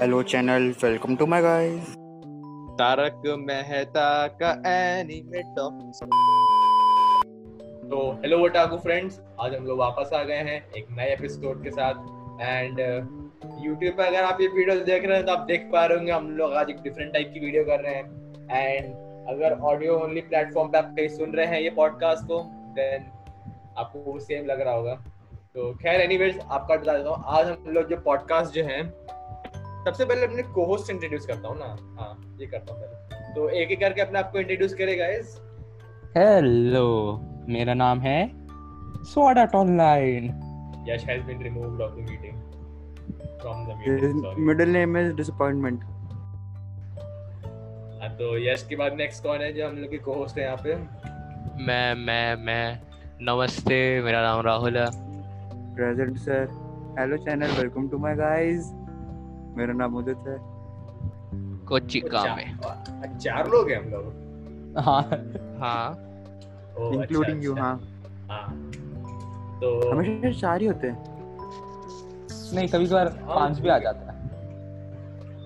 Hello channel welcome to my guys Tarak Mehta का animator तो hello वटाकू friends आज हम लोग वापस आ गए हैं एक नए एपिसोड के साथ. एंड यूट्यूब पे अगर आप ये वीडियो देख रहे हैं तो आप देख पा रहे होंगे हम लोग आज एक डिफरेंट टाइप की वीडियो कर रहे हैं. एंड अगर ऑडियो ओनली प्लेटफॉर्म पे आप कहीं सुन रहे हैं ये पॉडकास्ट को देन आपको सेम लग रहा होगा. तो खैर एनीवेज आपका बता देता हूँ आज हम लोग जो पॉडकास्ट जो है सबसे पहले अपने को-होस्ट इंट्रोड्यूस करता हूँ ना। हाँ ये करता हूँ पहले। तो एक एक करके अपने आप को इंट्रोड्यूस करेगा गाइस हेलो मेरा नाम है art online Yash has been removed off the meeting from the meeting sorry middle name is disappointment हाँ, तो यश के बाद नेक्स्ट कौन है जो हम लोग के को-होस्ट है यहाँ पे? मैं मैं मैं। नमस्ते मेरा नाम राहुल है। Present sir hello channel welcome to my guys मेरा नाम उदित है। कोची काम चार- में। अच्छा, चार लोग हैं हम लोग। हाँ। हाँ। अच्छा, इंक्लूडिंग यू अच्छा। हाँ। हाँ। तो हमेशा चार ही होते हैं। नहीं कभी कभार पाँच भी आ जाता है।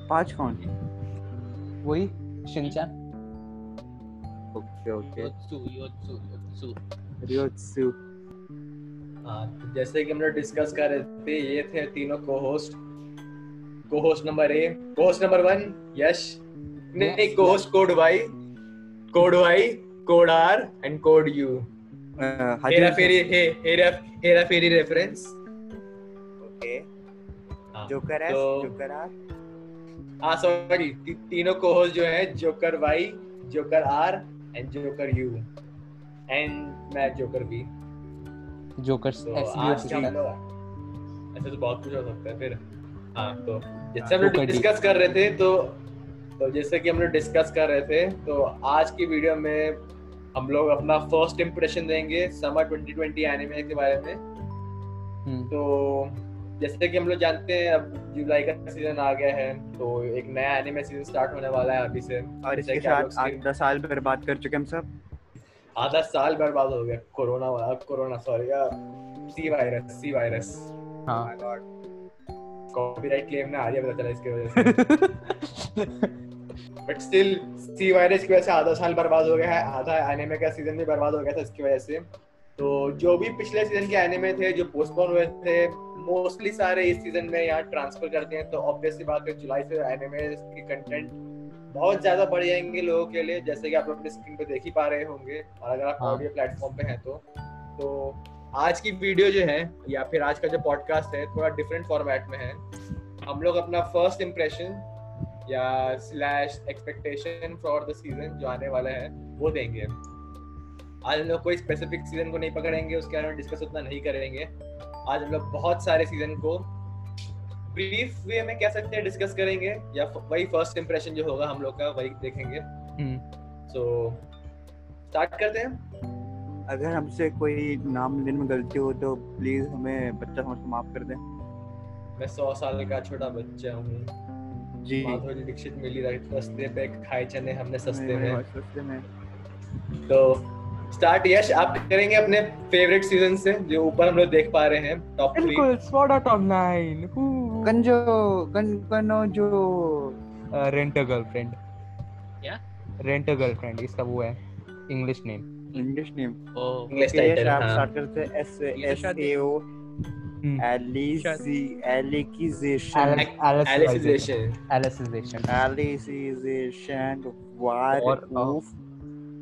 पाँच कौन? वही Shinchan. Okay okay. Yotsu Yotsu Yotsu. Ryotsu हाँ तो जैसे कि हम लोग डिस्कस कर रहे थे ये थे तीनों co-host co-host number A co-host number one Yash नहीं co-host code Y code Y code R and code U Hera Pheri hey Hera Hera Pheri reference okay joker है जोकर आर हाँ सॉरी तीनों को-होस्ट जो हैं joker Y joker R and joker U and मैं joker B joker तो के भी लोग ऐसे तो बहुत कुछ हो सकता है फिर। हाँ तो जैसे हम लोग डिस्कस कर रहे थे तो तो जैसे कि हम लोग डिस्कस कर रहे थे तो आज की वीडियो में हम लोग अपना फ़र्स्ट इंप्रेशन देंगे समर 2020 एनिमे के बारे में। हम्म, तो जैसे कि हम लोग जानते हैं अब जुलाई का सीज़न आ गया है तो एक नया एनिमे सीज़न स्टार्ट होने वाला है अभी से। और इसके साथ आठ दस साल बर्बाद कर चुके हम सब। आधा साल बर्बाद हो गया कोरोना वाला corona sorry C virus C virus हाँ। कॉपीराइट क्लेम ना आ रही है पता चला इसकी वजह से। बट स्टिल सी वायरस की वजह से आधा साल बर्बाद हो गया है। आधा एनिमे का सीज़न भी बर्बाद हो गया था इसकी वजह से। तो जो भी पिछले सीज़न के एनिमे थे जो पोस्टपोन हुए थे मोस्टली सारे इस सीज़न में यहाँ ट्रांसफ़र करते हैं। तो ऑब्वियसली बात है जुलाई से एनिमे की कंटेंट बहुत ज़्यादा बढ़ जाएँगे लोगों के लिए जैसे कि आप लोग अपने स्क्रीन पे देख ही पा रहे होंगे। और अगर आप हाँ। ऑडियो प्लेटफॉर्म पे हैं तो। तो आज की वीडियो जो है या फिर आज का जो पॉडकास्ट है थोड़ा डिफरेंट फॉर्मेट में है। हम लोग अपना फ़र्स्ट इम्प्रेशन या slash expectation for the season जो आने वाला है वो देंगे। आज हम लोग कोई स्पेसिफिक सीज़न को नहीं पकड़ेंगे उसके बारे में डिस्कस उतना नहीं करेंगे। आज हम लोग बहुत सारे सीज़न को ब्रीफ वे में कह सकते हैं डिस्कस करेंगे या वही फ़र्स्ट इम्प्रेशन जो होगा हम लोग का वही देखेंगे। सो स्टार्ट so, करते हैं। अगर हमसे कोई नाम लेने में गलती हो तो प्लीज़ हमें बच्चा समझ माफ़ कर दें। मैं सौ साल का छोटा बच्चा हूँ। जी। माधुरी दीक्षित मिली रस्ते पे खाए चने हमने सस्ते में। सस्ते में। तो स्टार्ट यश आप करेंगे अपने फेवरेट सीज़न से जो ऊपर हम लोग देख पा रहे हैं टॉप थ्री बिल्कुल ऑनलाइन कंजो जो रेंट अ गर्लफ्रेंड क्या? रेंट अ गर्लफ्रेंड इसका वो है English name English name English title आप हाँ स्टार्ट करते हैं S S A O Alici Alicization Alicization Alicization Alicization war और, ऑफ़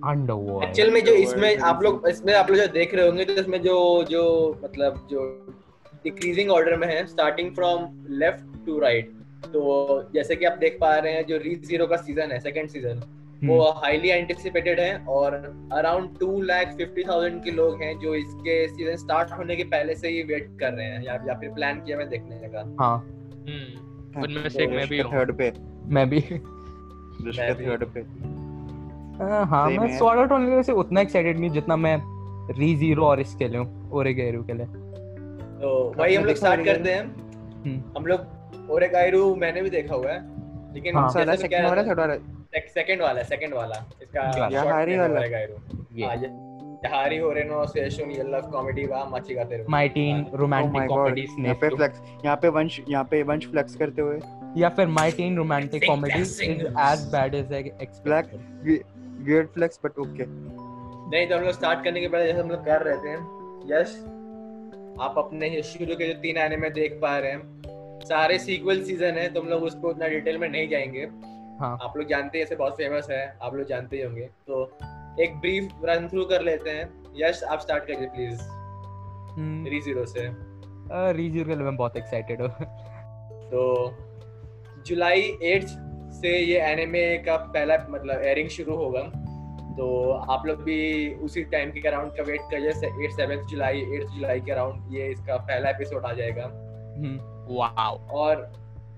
अंडरवर्ल्ड एक्चुअल में जो इसमें आप लोग इसमें आप लोग जो देख रहे होंगे तो इसमें जो जो मतलब जो डिक्रीजिंग ऑर्डर में है starting from left to right तो जैसे कि आप देख पा रहे हैं जो री ज़ीरो का सीज़न है सेकंड सीज़न वो हाईली एंटिसिपेटेड है और around two lakh fifty thousand के लोग हैं जो इसके सीज़न स्टार्ट होने के पहले से ही वेट कर रहे हैं या, या फिर प्लान किया मैं देखने का। हाँ। हम्म। उनमें से एक मैं भी थर्ड पे। मैं भी। थर्ड पे। हाँ हाँ, मैं है। स्वॉर्ड आर्ट ऑनलाइन से उतना एक्साइटेड नहीं जितना मैं री ज़ीरो और इसके लिए हूँ ओरेगेरू के लिए। तो वही हम लोग स्टार्ट करते हैं। हम्म। हम लोग ओरेगाइरू मैंने भी देखा हुआ है। लेकिन हाँ। मैं सेकंड वाला थर्ड वाला। सेकंड वाला सेकंड वाला। इसका यहारी वाला। ये। यहारी हो रहे नो सेशन ये लव कॉमेडी वा मची गाते रहो। माय टीन रोमांटिक कॉमेडी स्नेप पे फ्लेक्स यहाँ पे वंश यहाँ पे वंश फ्लेक्स करते हुए। या फिर my teen romantic comedy is as bad as x ब्लैक वियर्ड फ्लेक्स बट ओके नहीं तो हम लोग स्टार्ट करने के पहले जैसे हम लोग कर रहे थे यस आप अपने शुरू के जो तीन एनीमे देख पा रहे हैं सारे सीक्वल सीज़न है तो हम लोग उसको उतना डिटेल में नहीं जाएँगे। हाँ। आप लोग जानते हैं ऐसे बहुत फ़ेमस है आप लोग जानते ही होंगे। तो एक ब्रीफ रन थ्रू कर लेते हैं। यश आप स्टार्ट करिए प्लीज़ हम्म, री ज़ीरो से रीजर के लिए मैं बहुत एक्साइटेड हूँ। तो जुलाई एट से ये एनिमे का पहला मतलब एयरिंग शुरू होगा। तो आप लोग भी उसी टाइम के अराउंड का वेट करिए at seventh July eight July के अराउंड ये इसका पहला एपिसोड आ जाएगा। हम्म, वाओ और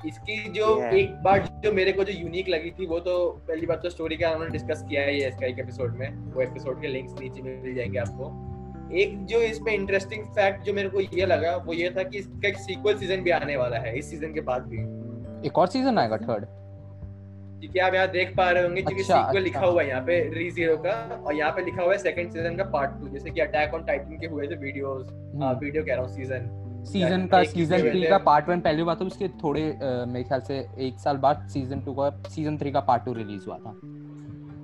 इसकी जो Yeah. एक बार जो मेरे को जो यूनिक लगी थी वो तो पहली बात तो स्टोरी का उन्होंने डिस्कस किया ही है इसका एक एपिसोड में। वो एपिसोड के लिंक्स नीचे में मिल जाएँगे आपको। एक जो इसमें इंटरेस्टिंग फैक्ट जो मेरे को ये लगा वो ये था कि इसका एक सीक्वल सीज़न भी आने वाला है इस सीज़न के बाद भी। एक और सीज़न आएगा थर्ड क्योंकि आप यहाँ देख पा रहे होंगे क्योंकि अच्छा, सीक्वल अच्छा। लिखा हुआ है यहाँ पे री ज़ीरो का और यहाँ पे लिखा हुआ है सेकंड सीज़न का पार्ट टू जैसे कि अटैक ऑन टाइटन के हुए थे वीडियोस वीडियो कह रहा हूँ सीज़न सीज़न का सीज़न थ्री का पार्ट वन पहली बात तो उसके थोड़े मेरे ख्याल से एक साल बाद सीज़न टू का सीज़न थ्री का पार्ट टू रिलीज़ हुआ था।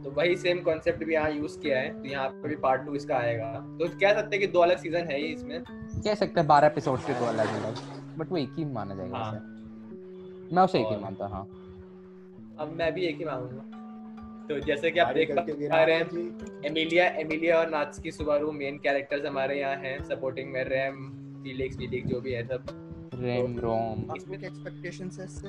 तो वही सेम कॉन्सेप्ट भी यहाँ यूज़ किया है तो यहाँ पे भी पार्ट टू इसका आएगा। तो कह सकते हैं कि दो अलग सीज़न है ही इसमें। कह सकते हैं बारह एपिसोड के दो अलग अलग बट वो एक ही माना जाएगा हाँ। मैं उसे एक ही मानता हाँ अब मैं भी एक ही मांगूँगा तो जैसे कि आप देख पा रहे हैं एमिलिया एमिलिया और नात्सुकी सुबारू मेन कैरेक्टर्स हमारे यहाँ हैं सपोर्टिंग में रैम फीलिक्स फीलिक्स जो भी है सब। रेम रोम आपके एक्सपेक्टेशंस है इससे?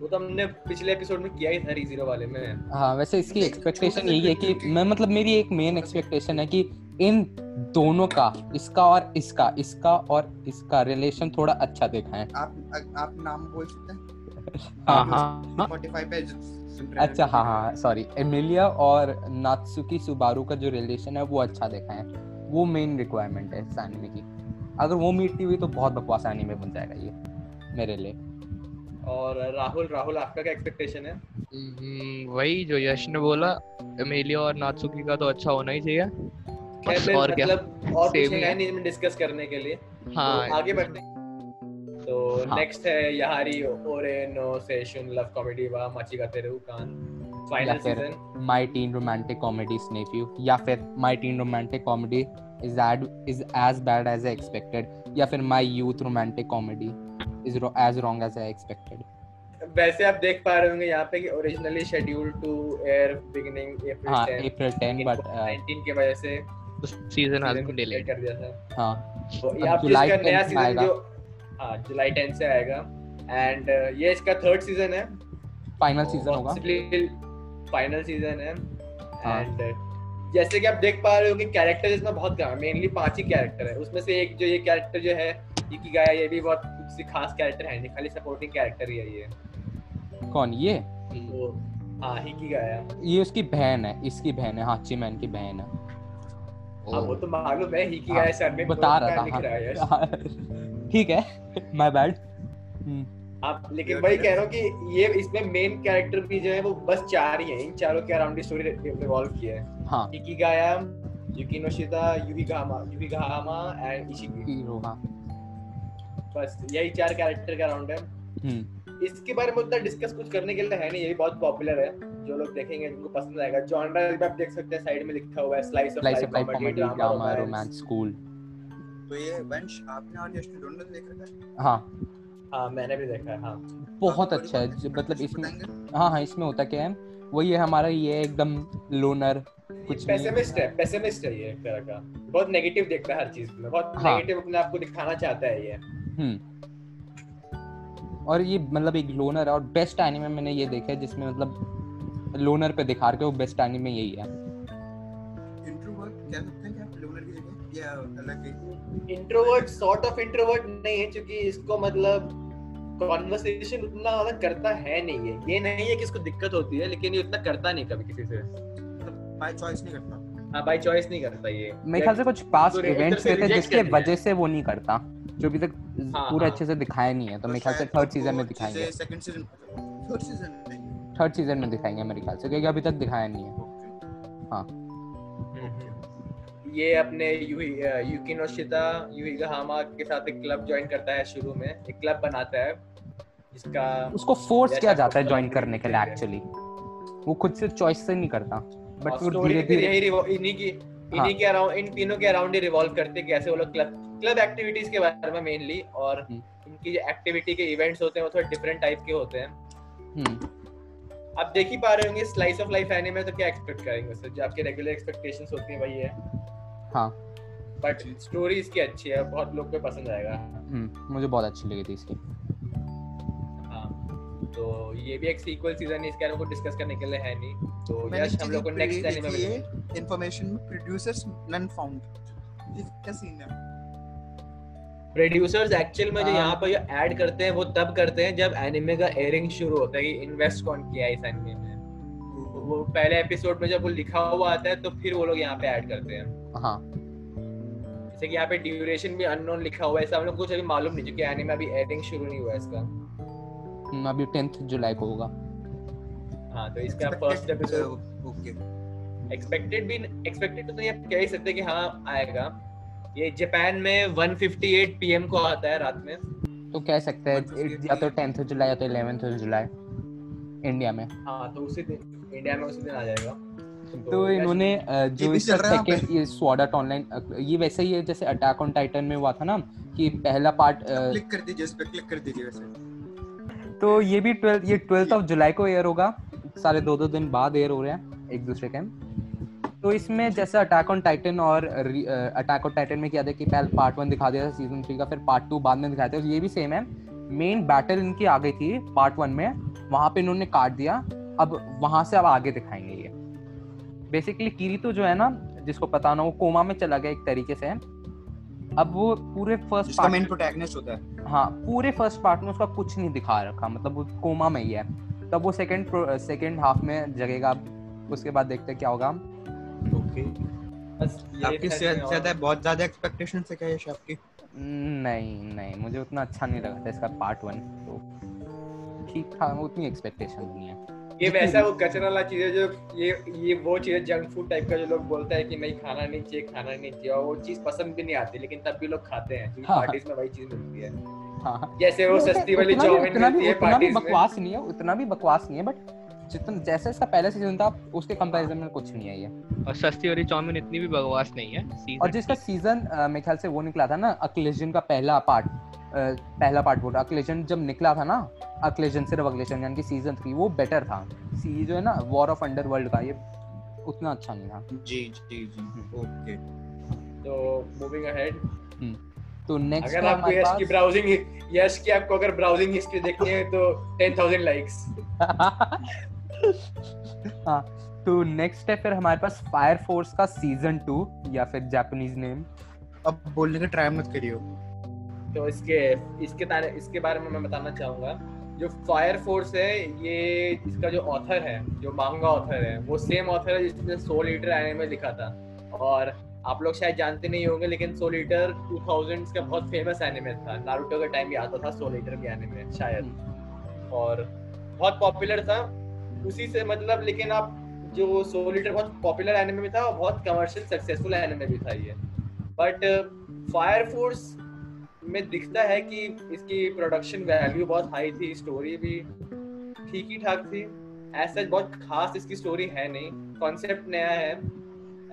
वो तो हमने पिछले एपिसोड में किया ही था री ज़ीरो वाले में। हाँ वैसे इसकी एक्सपेक्टेशन यही है कि मैं मतलब मेरी एक मेन एक्सपेक्टेशन है कि इन दोनों का इसका और इसका इसका और इसका रिलेशन थोड़ा अच्छा दिखाएँ। आप आप नाम बोल सकते हैं? हाँ हाँ हाँ। Spotify पे हैं। अच्छा हाँ हाँ सॉरी एमिलिया और नात्सुकी सुबारू का जो रिलेशन है वो अच्छा दिखाएँ। वो मेन रिक्वायरमेंट है इस एनिमे की। अगर वो मीटती हुई तो बहुत बकवास एनिमे बन जाएगा ये मेरे लिए। और राहुल राहुल आपका क्या एक्सपेक्टेशन है? हम्म, वही जो यश ने बोला एमिलिया और नात्सुकी का तो अच्छा होना ही चाहिए। बस और क्या। मतलब और कुछ है है। नहीं इसमें डिस्कस करने के लिए। हाँ। तो आगे बढ़ते तो हाँ। नेक्स्ट है याहारी ओरे नो सेशन लव कॉमेडी वा माचिगा तेरू कान फाइनल या फिर season my teen romantic comedy snafu या फिर my teen romantic comedy is that is as bad as I expected या फिर my youth romantic comedy is as wrong as I expected वैसे आप देख पा रहे होंगे यहाँ पे कि originally schedule to air beginning April हाँ 10 अप्रैल 10 बट 19 की वजह से सीज़न season को delay कर दिया था। हाँ तो अब ये जुलाई इसका नया 10 सीज़न जो हाँ जुलाई 10 से आएगा। एंड ये इसका थर्ड सीज़न है। फाइनल सीज़न होगा। फाइनल सीज़न है। हाँ। एंड जैसे कि आप देख पा रहे हो कि कैरेक्टर इसमें बहुत कम है मेनली पाँच ही कैरेक्टर है। उसमें से एक जो ये कैरेक्टर जो है इकी गाया ये भी बहुत कुछ खास कैरेक्टर है नहीं खाली सपोर्टिंग कैरेक्टर ही है ये। कौन ये? तो हाँ हिकी गाया ये उसकी बहन है इसकी बहन है हाची मैन की बहन है। हाँ वो तो मालूम है हाँ, गाया सर में बता रहा था है। ठीक है माय बैड आप लेकिन वही कह रहा हूँ कि ये इसमें मेन कैरेक्टर भी जो है वो बस चार ही हैं। इन चारों के अराउंड स्टोरी रिवॉल्व की है। हाँ इकिगाया युकिनोशिता युविगामा युविगामा एंड इशिकी हीरो हाँ बस यही चार कैरेक्टर के अराउंड है। हम्म। इसके बारे में उतना डिस्कस कुछ करने के लिए है नहीं ये भी बहुत पॉपुलर है। जो लोग देखेंगे जिनको पसंद आएगा। जॉनरा भी आप देख सकते हैं साइड में लिखा हुआ है slice of life comedy drama romance school तो ये वंश आपने और यश ने दोनों ने देख रखा है। हाँ हाँ मैंने भी देखा है हाँ। बहुत अच्छा है मतलब इसमें बताएँगे? हाँ हाँ इसमें होता क्या है? वही है हमारा ये एकदम लोनर कुछ पेसिमिस्ट है पेसिमिस्ट है ये एक तरह का बहुत नेगेटिव देखता है हर चीज़ में बहुत हाँ। नेगेटिव अपने आप को दिखाना चाहता है ये। हम्म। और ये मतलब एक लोनर है और बेस्ट एनिमे मैंने ये देखा है जिसमें मतलब लोनर पे दिखा के वो बेस्ट एनिमे यही है। इंट्रोवर्ट कह सकते हैं क्या लोनर की जगह या अलग है इंट्रोवर्ट सॉर्ट ऑफ़ इंट्रोवर्ट नहीं है क्योंकि इसको मतलब कॉन्वर्सेशन उतना ज़्यादा करता है नहीं है। ये नहीं है कि इसको दिक्कत होती है लेकिन ये उतना करता नहीं कभी किसी से। बाय चॉइस नहीं करता। हाँ बाई चॉइस नहीं करता ये। मेरे ख्याल से कुछ पास्ट तो इवेंट्स से थे जिसके वजह से वो नहीं करता जो अभी तक हाँ, पूरा हाँ। अच्छे से दिखाया नहीं है तो मेरे ख्याल से थर्ड सीज़न में दिखाएँगे। सेकंड सीज़न थर्ड सीज़न में थर्ड सीज़न में दिखाएँगे मेरे ख्याल से क्योंकि अभी तक दिखाया नहीं है। हाँ। ये अपने यूही यूकिनो शिता यूहिगाहामा के साथ एक क्लब ज्वाइन करता है शुरू में एक क्लब बनाता है जिसका उसको फोर्स किया जाता है ज्वाइन करने के लिए एक्चुअली वो खुद से चॉइस से नहीं करता। बट वो धीरे धीरे यही इन्हीं की हाँ। इन्हीं के अराउंड इन तीनों के अराउंड ही रिवॉल्व करते हैं कैसे वो लोग क्लब क्लब एक्टिविटीज़ के बारे में मेनली और हम्म। इनकी जो एक्टिविटी के इवेंट्स होते हैं वो थोड़े डिफरेंट टाइप के होते हैं। हम्म, आप देख ही पा रहे होंगे स्लाइस ऑफ़ लाइफ एनिमे तो क्या एक्सपेक्ट करेंगे? उससे जो आपके रेगुलर एक्सपेक्टेशंस होती है वही है हाँ। बट स्टोरी इसकी अच्छी है बहुत लोग को पसंद आएगा। हम्म, मुझे बहुत अच्छी लगी थी इसकी। तो ये भी एक सीक्वल सीज़न है इसके बारे में कुछ डिस्कस करने के लिए है नहीं। तो यश हम लोग को नेक्स्ट एनिमे में है इन्फॉर्मेशन में प्रोड्यूसर्स नन फाउंड क्या सीन है? प्रोड्यूसर्स एक्चुअल में जो हाँ। यहाँ पर जो ऐड करते हैं वो तब करते हैं जब एनिमे का एयरिंग शुरू होता है कि इन्वेस्ट कौन किया है इस एनिमे में। तो वो पहले एपिसोड में जब वो लिखा हुआ आता है तो फिर वो लोग यहाँ पे ऐड करते हैं। हाँ। जैसे कि यहाँ पे ड्यूरेशन भी अननोन लिखा हुआ है ऐसा हम लोग को कुछ अभी मालूम नहीं क्योंकि एनिमे अभी एयरिंग शुरू नहीं हुआ है इसका। अभी टेंथ जुलाई को होगा। हाँ तो इसका फ़र्स्ट एपिसोड ओके एक्सपेक्टेड भी एक्सपेक्टेड तो नहीं आप कह ही सकते कि हाँ आएगा। ये जापान में 158 पीएम को आता है रात में। तो कह सकते हैं या तो टेंथ जुलाई या तो इलेवेंथ जुलाई इंडिया में। हाँ तो उसी दिन इंडिया में उसी दिन आ जाएगा। तो इन्होंने जो इसका सेकंड ये स्वॉर्ड आर्ट ऑनलाइन ये वैसे ही है जैसे अटैक ऑन टाइटन में हुआ था ना कि पहला पार्ट क्लिक कर दीजिए इस पे क्लिक कर दीजिए वैसे। तो ये भी ट्वेल्थ ये ट्वेल्थ ऑफ़ जुलाई को एयर होगा। सारे दो दो दिन बाद एयर हो रहे हैं, एक दूसरे के। तो इसमें जैसे अटैक ऑन टाइटन और अटैक ऑन टाइटन में क्या था कि पहले पार्ट वन दिखा दिया था सीज़न थ्री का, फिर पार्ट टू बाद में दिखाया था। ये भी सेम है। मेन बैटल इनकी आ गई थी पार्ट वन में। वहाँ पे इन्होंने काट दिया। अब वहाँ से अब आगे दिखाएँगे ये। बेसिकली कीरी तो जो है ना, जिसको पता ना वो कोमा में चला गया एक तरीके से। अब वो पूरे फ़र्स्ट पार्ट मेन प्रोटैगनिस्ट होता है। हाँ पूरे फ़र्स्ट पार्ट में उसका कुछ नहीं दिखा रखा मतलब वो कोमा में ही है। तब वो सेकंड सेकंड हाफ़ में जगेगा। उसके बाद देखते हैं क्या होगा। ओके बस ये आपकी ज़्यादा बहुत ज़्यादा एक्सपेक्टेशन से क्या है आपकी? नहीं नहीं मुझे उतना अच्छा नहीं लगा था इसका पार्ट वन तो ठीक था उतनी एक्सपेक्टेशन नहीं है। ये वैसा वो कचरा वाला चीज़ है जो ये ये वो चीज़ है जंक फ़ूड टाइप का जो लोग बोलते हैं कि नहीं खाना नहीं चाहिए खाना नहीं चाहिए और वो चीज़ पसंद भी नहीं आती लेकिन तब भी लोग खाते हैं क्योंकि हाँ। पार्टीज़ में वही चीज़ मिलती है। हाँ जैसे वो सस्ती वाली उतना भी- चाउमीन मिलती है पार्टीज़ में। बकवास नहीं है उतना भी बकवास नहीं है बट जितना जैसे इसका पहला सीज़न था उसके कंपैरिजन में कुछ नहीं है ये। और सस्ती वाली चाउमीन इतनी भी बकवास नहीं है और जिसका सीज़न मेरे ख्याल से वो निकला था ना अक्लेजन का पहला पार्ट पहला पार्ट बोल रहा अक्लेजन जब निकला था ना अक्लेजन सिर्फ़ अक्लेजन यानी कि सीज़न थ्री वो बेटर था। सी जो है ना वॉर ऑफ़ अंडरवर्ल्ड का ये उतना अच्छा नहीं था। जी जी जी। ओके। तो मूविंग अहेड तो नेक्स्ट अगर आपको यश की ब्राउजिंग यश की आपको अगर ब्राउजिंग हिस्ट्री देखनी है तो 10000 लाइक्स हाँ तो नेक्स्ट है फिर हमारे पास फायर फोर्स का सीज़न टू या फिर जापानीज नेम अब बोलने का ट्राई मत करियो। तो इसके इसके तारे इसके बारे में मैं बताना चाहूँगा। जो फायर फोर्स है, ये इसका जो ऑथर है, जो मांगा ऑथर है, वो सेम ऑथर है जिसने सोल लीटर एनिमे लिखा था। और आप लोग शायद जानते नहीं होंगे, लेकिन सोल लीटर 2000s का बहुत फ़ेमस एनिमे था। नारुतो के टाइम भी आता था सोल लीटर भी एनिमे शायद। और बहुत पॉपुलर था। उसी से मतलब लेकिन आप जो सो लीटर बहुत पॉपुलर एनिमे भी था, और बहुत कमर्शियल सक्सेसफुल एनिमे भी था ये। बट फायर फोर्स में दिखता है कि इसकी प्रोडक्शन वैल्यू बहुत हाई थी स्टोरी भी ठीक ही ठाक थी ऐसा बहुत खास इसकी स्टोरी है नहीं। कॉन्सेप्ट नया है।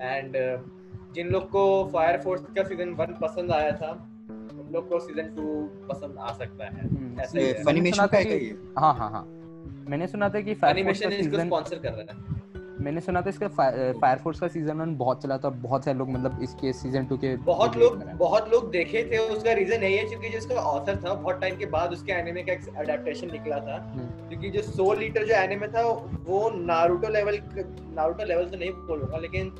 एंड जिन लोग को फायर फोर्स का सीज़न वन पसंद आया था उन लोग को सीज़न टू पसंद आ सकता है। हम्म, ऐसा ही है। मैंने सुना था कि- हाँ हाँ हाँ। मैंने सुना था कि फायर फोर्स एनिमेशन का इसको सीज़न स्पॉन्सर कर रहा है। मैंने सुना था इसका फायर फोर्स का सीज़न वन बहुत चला था बहुत सारे लोग मतलब इसके सीज़न टू के बहुत लोग। बहुत लोग देखे थे उसका रीजन यही है क्योंकि जो इसका ऑथर था बहुत टाइम के बाद उसके एनिमे का एक अडेप्टेशन निकला था हम्म। क्योंकि जो सोल लीटर जो एनिमे था वो नारुतो लेवल नारुतो लेवल तो नहीं बोलूँगा लेकिन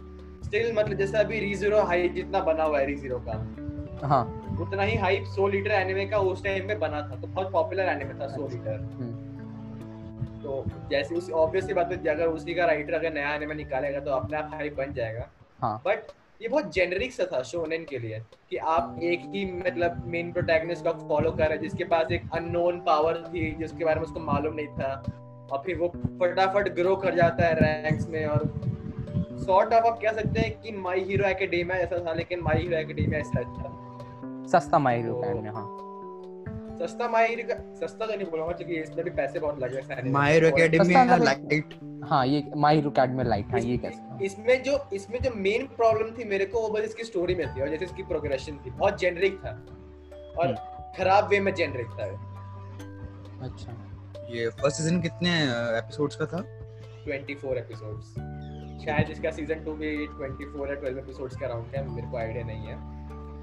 स्टिल मतलब जैसा अभी रीजीरो हाई जितना बना हुआ है रीजीरो का हाँ उतना ही हाइप सोल लीटर एनिमे का उस टाइम में बना था तो बहुत पॉपुलर एनिमे था सोल लीटर। तो जैसे उसी ऑब्वियसली बात है अगर उसी का राइटर अगर नया एनिमे निकालेगा तो अपने आप हाइप बन जाएगा। हाँ। बट ये बहुत जेनरिक सा था शोनेन के लिए कि आप एक ही मतलब मेन प्रोटैगनिस्ट का फॉलो कर रहे जिसके पास एक अननोन पावर थी जिसके बारे में उसको मालूम नहीं था। और फिर वो फटाफट ग्रो कर जाता है रैंक्स में और सॉर्ट ऑफ़ आप कह सकते हैं कि माय हीरो एकेडेमिया जैसा था लेकिन माय हीरो एकेडेमिया इससे अच्छा सस्ता माहिर पैन में हाँ। सस्ता माय का सस्ता तो नहीं बोलूँगा क्योंकि इसमें भी पैसे बहुत लगे हैं। anime मायर एकेडमी सस्ता लाइट हाँ ये माहिर अकेडमी लाइट हाँ ये हूँ इसमें जो इसमें जो मेन प्रॉब्लम थी मेरे को वो बस इसकी स्टोरी में थी और जैसे इसकी प्रोग्रेशन थी। बहुत जेनरिक था। और हम्म। खराब वे में जेनरिक था अच्छा। ये फ़र्स्ट सीज़न कितने एपिसोड्स का था? 24 एपिसोड्स शायद इसका सीज़न 2 भी 24 या 12 एपिसोड्स का अराउंड है मेरे को आईडिया नहीं है।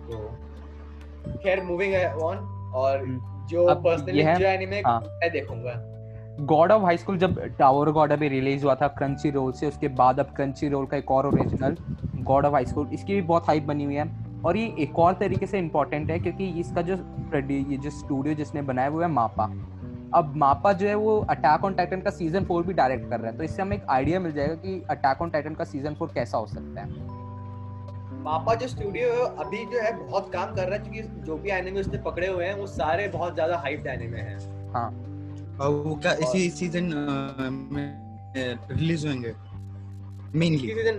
तो खैर मूविंग ऑन और हम्म। जो पर्सनली जो एनीमे हाँ। मैं देखूँगा गॉड ऑफ़ हाई स्कूल जब टावर गॉड अभी रिलीज़ हुआ था क्रंची रोल से उसके बाद अब क्रंची रोल का एक और original god of high school इसकी भी बहुत हाइप बनी हुई है और ये एक और तरीके से इम्पोर्टेंट है क्योंकि इसका जो ये जो स्टूडियो जिसने बनाया वो है मापा अब मापा जो है वो अटैक ऑन टाइटन का सीज़न फोर भी डायरेक्ट कर रहा है तो इससे हमें एक आइडिया मिल जाएगा कि अटैक ऑन टाइटन का सीज़न फोर कैसा हो सकता है मापा जो स्टूडियो अभी जो है बहुत काम कर रहा है क्योंकि जो भी एनिमे उसने पकड़े हुए हैं वो सारे बहुत ज़्यादा हाइप्ड एनिमे हैं। हाँ। और वो क्या इसी सीज़न में रिलीज़ होंगे? मेनली इसी सीज़न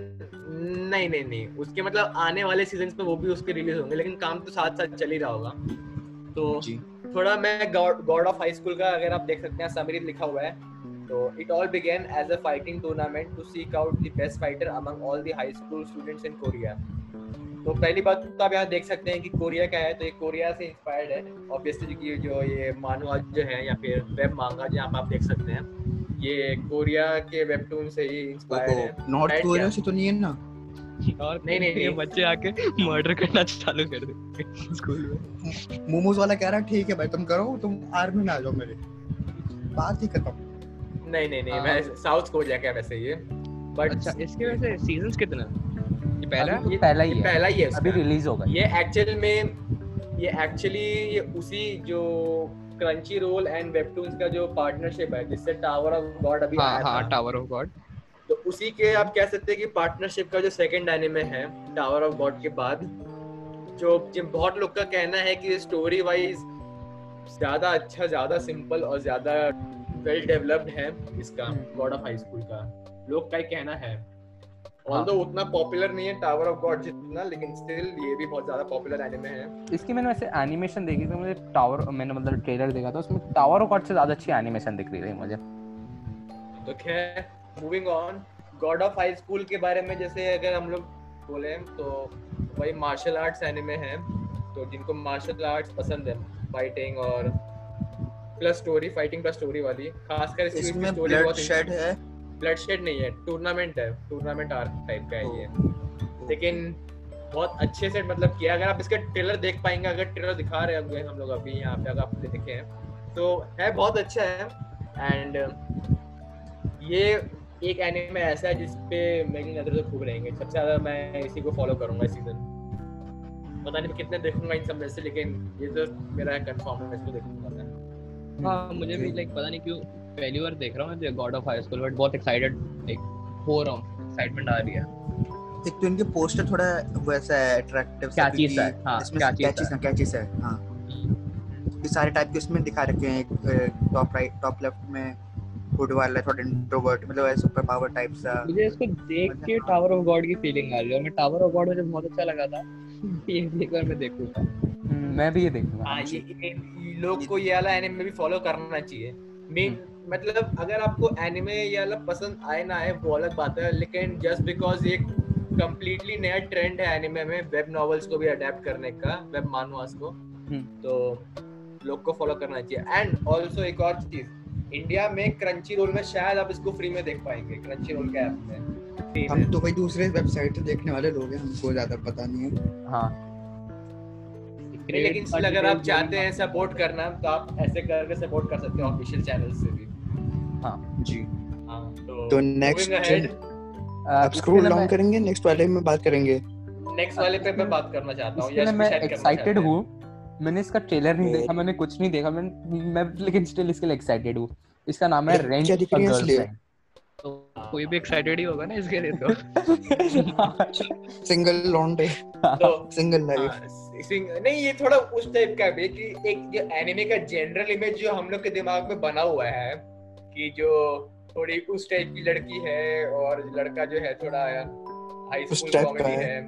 नहीं नहीं नहीं। उसके मतलब आने वाले सीज़न में वो भी उसके रिलीज़ होंगे लेकिन काम तो साथ साथ चल ही रहा होगा। तो थोड़ा मैं गॉड ऑफ़ हाई स्कूल का अगर आप देख सकते हैं समरी लिखा हुआ है। तो it all began as a fighting tournament to seek out the best fighter among all the high school students in Korea तो पहली बात तो आप यहाँ देख सकते हैं कि कोरिया का है तो ये कोरिया से इंस्पायर्ड है। ऑब्वियसली कि जो ये मानुआ जो है या फिर वेब मांगा जहाँ आप देख सकते हैं ये कोरिया के वेबटून से ही इंस्पायर्ड है। नॉर्थ कोरिया से तो नहीं है ना? और नहीं, नहीं, ये नहीं। बच्चे आके मर्डर करना चालू कर दे। स्कूल में। मोमोज वाला कह रहा ठीक है भाई तुम करो तुम आर्मी में आ जाओ मेरे बात ही खत्म। नहीं नहीं नहीं हाँ। मैं साउथ कोरिया का वैसे ये बट अच्छा इसके वैसे सीजंस कितने ये पहला ये- पहला ही है। पहला ही है अभी रिलीज़ होगा। ये एक्चुअल में ये एक्चुअली ये उसी जो क्रंची रोल एंड वेबटून्स का जो पार्टनरशिप है जिससे टावर ऑफ़ गॉड अभी हाँ आया हाँ था। टावर ऑफ़ गॉड तो उसी के आप कह सकते हैं कि पार्टनरशिप का जो सेकंड एनिमे है टावर ऑफ़ गॉड के बाद जो जो बहुत लोग का कहना है कि स्टोरी वाइज ज़्यादा अच्छा ज़्यादा सिंपल और ज़्यादा वेल डेवलप्ड है इसका गॉड ऑफ़ हाई स्कूल का। लोग का कहना है। ऑल्दो उतना पॉपुलर नहीं है टावर ऑफ़ गॉड जितना लेकिन स्टिल ये भी बहुत ज़्यादा पॉपुलर एनिमे है। इसकी मैंने वैसे एनिमेशन देखी थी मुझे टावर मैंने मतलब ट्रेलर देखा था उसमें टावर ऑफ़ गॉड से ज़्यादा अच्छी एनिमेशन दिख रही थी मुझे। तो खैर moving on god of high school के बारे में जैसे अगर हम लोग बोले तो वही मार्शल आर्ट्स एनिमे है तो जिनको मार्शल आर्ट्स पसंद है फाइटिंग और plus story fighting plus story वाली। खासकर इस इसमें ब्लड शेड है। ब्लड शेड नहीं है टूर्नामेंट है टूर्नामेंट आर्क टाइप का है ये लेकिन बहुत अच्छे से मतलब किया। अगर आप इसका ट्रेलर देख पाएँगे अगर ट्रेलर दिखा रहे होंगे हम लोग अभी यहाँ पे अगर आपने देखे हैं। तो है बहुत अच्छा है। एंड ये एक एनिमे ऐसा है जिसपे मेरी नज़र तो खूब रहेंगे। सबसे ज़्यादा मैं इसी को फॉलो करूँगा इस सीज़न पता नहीं मैं कितने देखूँगा इन सब में से लेकिन ये तो मेरा कंफर्म है इसको देखूँगा मैं। हाँ मुझे भी लाइक पता नहीं क्यों पहली बार देख रहा हूँ god of high school but बहुत एक्साइटेड लाइक हो रहा हूँ। एक्साइटमेंट आ रही है। एक तो इनके पोस्टर थोड़ा वैसा है अट्रैक्टिव सा है, हाँ, इसमें catchy कैची सा सा कैची सा है हाँ। ये सारे टाइप के उसमें दिखा रखे हैं एक टॉप राइट टॉप लेफ़्ट में गुड वाला थोड़ा इंट्रोवर्ट मतलब ऐसे सुपर पावर टाइप सा। मुझे इसको देख के टावर ऑफ़ गॉड की फीलिंग आ रही है और मैं टावर ऑफ़ गॉड मुझे बहुत अच्छा लगा था। ये एक बार मैं देखूँगा। मैं भी ये देखूँगा हाँ ये, लोग को ये वाला एनिमे भी फॉलो करना चाहिए। मेन मतलब अगर आपको एनिमे ये वाला पसंद आए ना आए वो अलग बात है लेकिन जस्ट बिकॉज़ ये कंप्लीटली नया ट्रेंड है एनिमे में वेब नॉवेल्स को भी अडेप्ट करने का वेब मानुआस को तो लोग को फॉलो करना चाहिए। एंड ऑल्सो एक और चीज़ इंडिया में क्रंची रोल में शायद आप इसको फ्री में देख पाएँगे क्रंची रोल के ऐप में। हम तो भाई दूसरे वेबसाइट से देखने वाले लोग हैं हमको ज़्यादा पता नहीं है। हाँ। नहीं, लेकिन still अगर आप चाहते हैं सपोर्ट करना तो आप ऐसे करके सपोर्ट कर सकते हैं ऑफिशियल चैनल से भी। जी। हाँ तो तो next moving ahead, scroll down करेंगे नेक्स्ट वाले में बात करेंगे। नेक्स्ट वाले पे मैं बात करना चाहता हूँ मैं एक्साइटेड हूँ। मैंने इसका ट्रेलर नहीं तो- देखा मैंने कुछ नहीं देखा मैं मैं लेकिन स्टिल इसके लिए एक्साइटेड हूँ। इसका नाम है रेंट है? तो कोई भी एक्साइटेड ही होगा ना इसके लिए तो। सिंगल लॉन्डे सिंगल लाइफ नहीं ये थोड़ा उस टाइप का भी है कि एक जो एनिमे का जनरल इमेज जो हम लोग के दिमाग में बना हुआ है कि जो थोड़ी उस टाइप की लड़की है और लड़का जो है थोड़ा हाई स्कूल कॉमेडी है। है।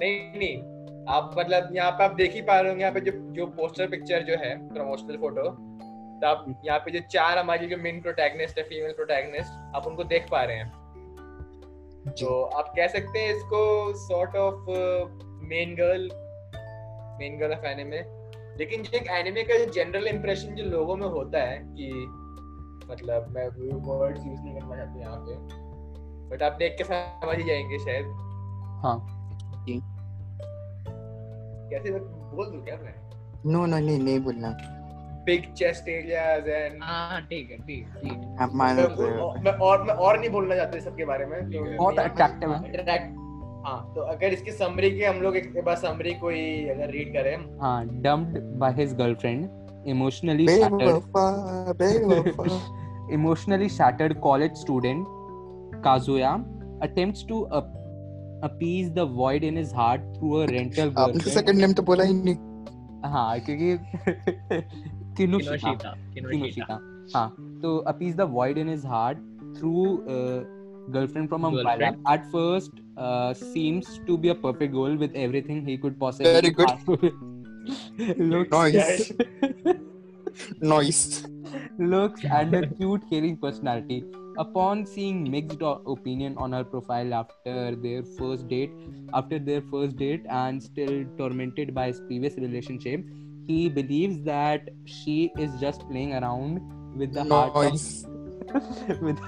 नहीं नहीं आप मतलब यहाँ पे आप देख ही पा रहे होंगे यहाँ पे जो जो पोस्टर पिक्चर जो है प्रमोशनल फ़ोटो तो आप यहाँ पे जो चार हमारी जो मेन प्रोटैगनिस्ट है फीमेल प्रोटैगनिस्ट आप उनको देख पा रहे हैं। तो आप कह सकते हैं इसको sort of main girl main girl of anime लेकिन जो एक एनिमे का जो जनरल इंप्रेशन जो लोगों में होता है कि मतलब मैं वर्ड्स यूज़ नहीं करना चाहता यहाँ पे बट आप देख के समझ ही जाएँगे शायद। हाँ। कैसे? बोल दूँ क्या मैं? नो नो नहीं नहीं बोलना। बिग चेस्ट एरियाज़ एंड हाँ ठीक है ठीक है, ठीक है आप हो मैं और मैं और नहीं बोलना चाहता इस बारे में तो बहुत attractive है। Attract- हाँ तो अगर इसकी समरी की हम लोग एक बार समरी कोई अगर रीड करें हाँ dumped by his girlfriend emotionally shattered बेवफा बेवफा emotionally shattered college student Kazuya attempts to ap- appease the void in his heart through a rental आपने. सेकंड नेम तो बोला ही नहीं हाँ क्योंकि किनुशिता किनोशिता किनोशिता किनुशिता हाँ तो appease the void in his heart through uh, girlfriend from a Girlfriend. at first uh, seems to be a perfect girl with everything he could possibly Very good. looks Nice. Nice looks and a cute caring personality upon seeing mixed opinion on her profile after their first date after their first date and still tormented by his previous relationship he believes that she is just playing around with the hearts of, with,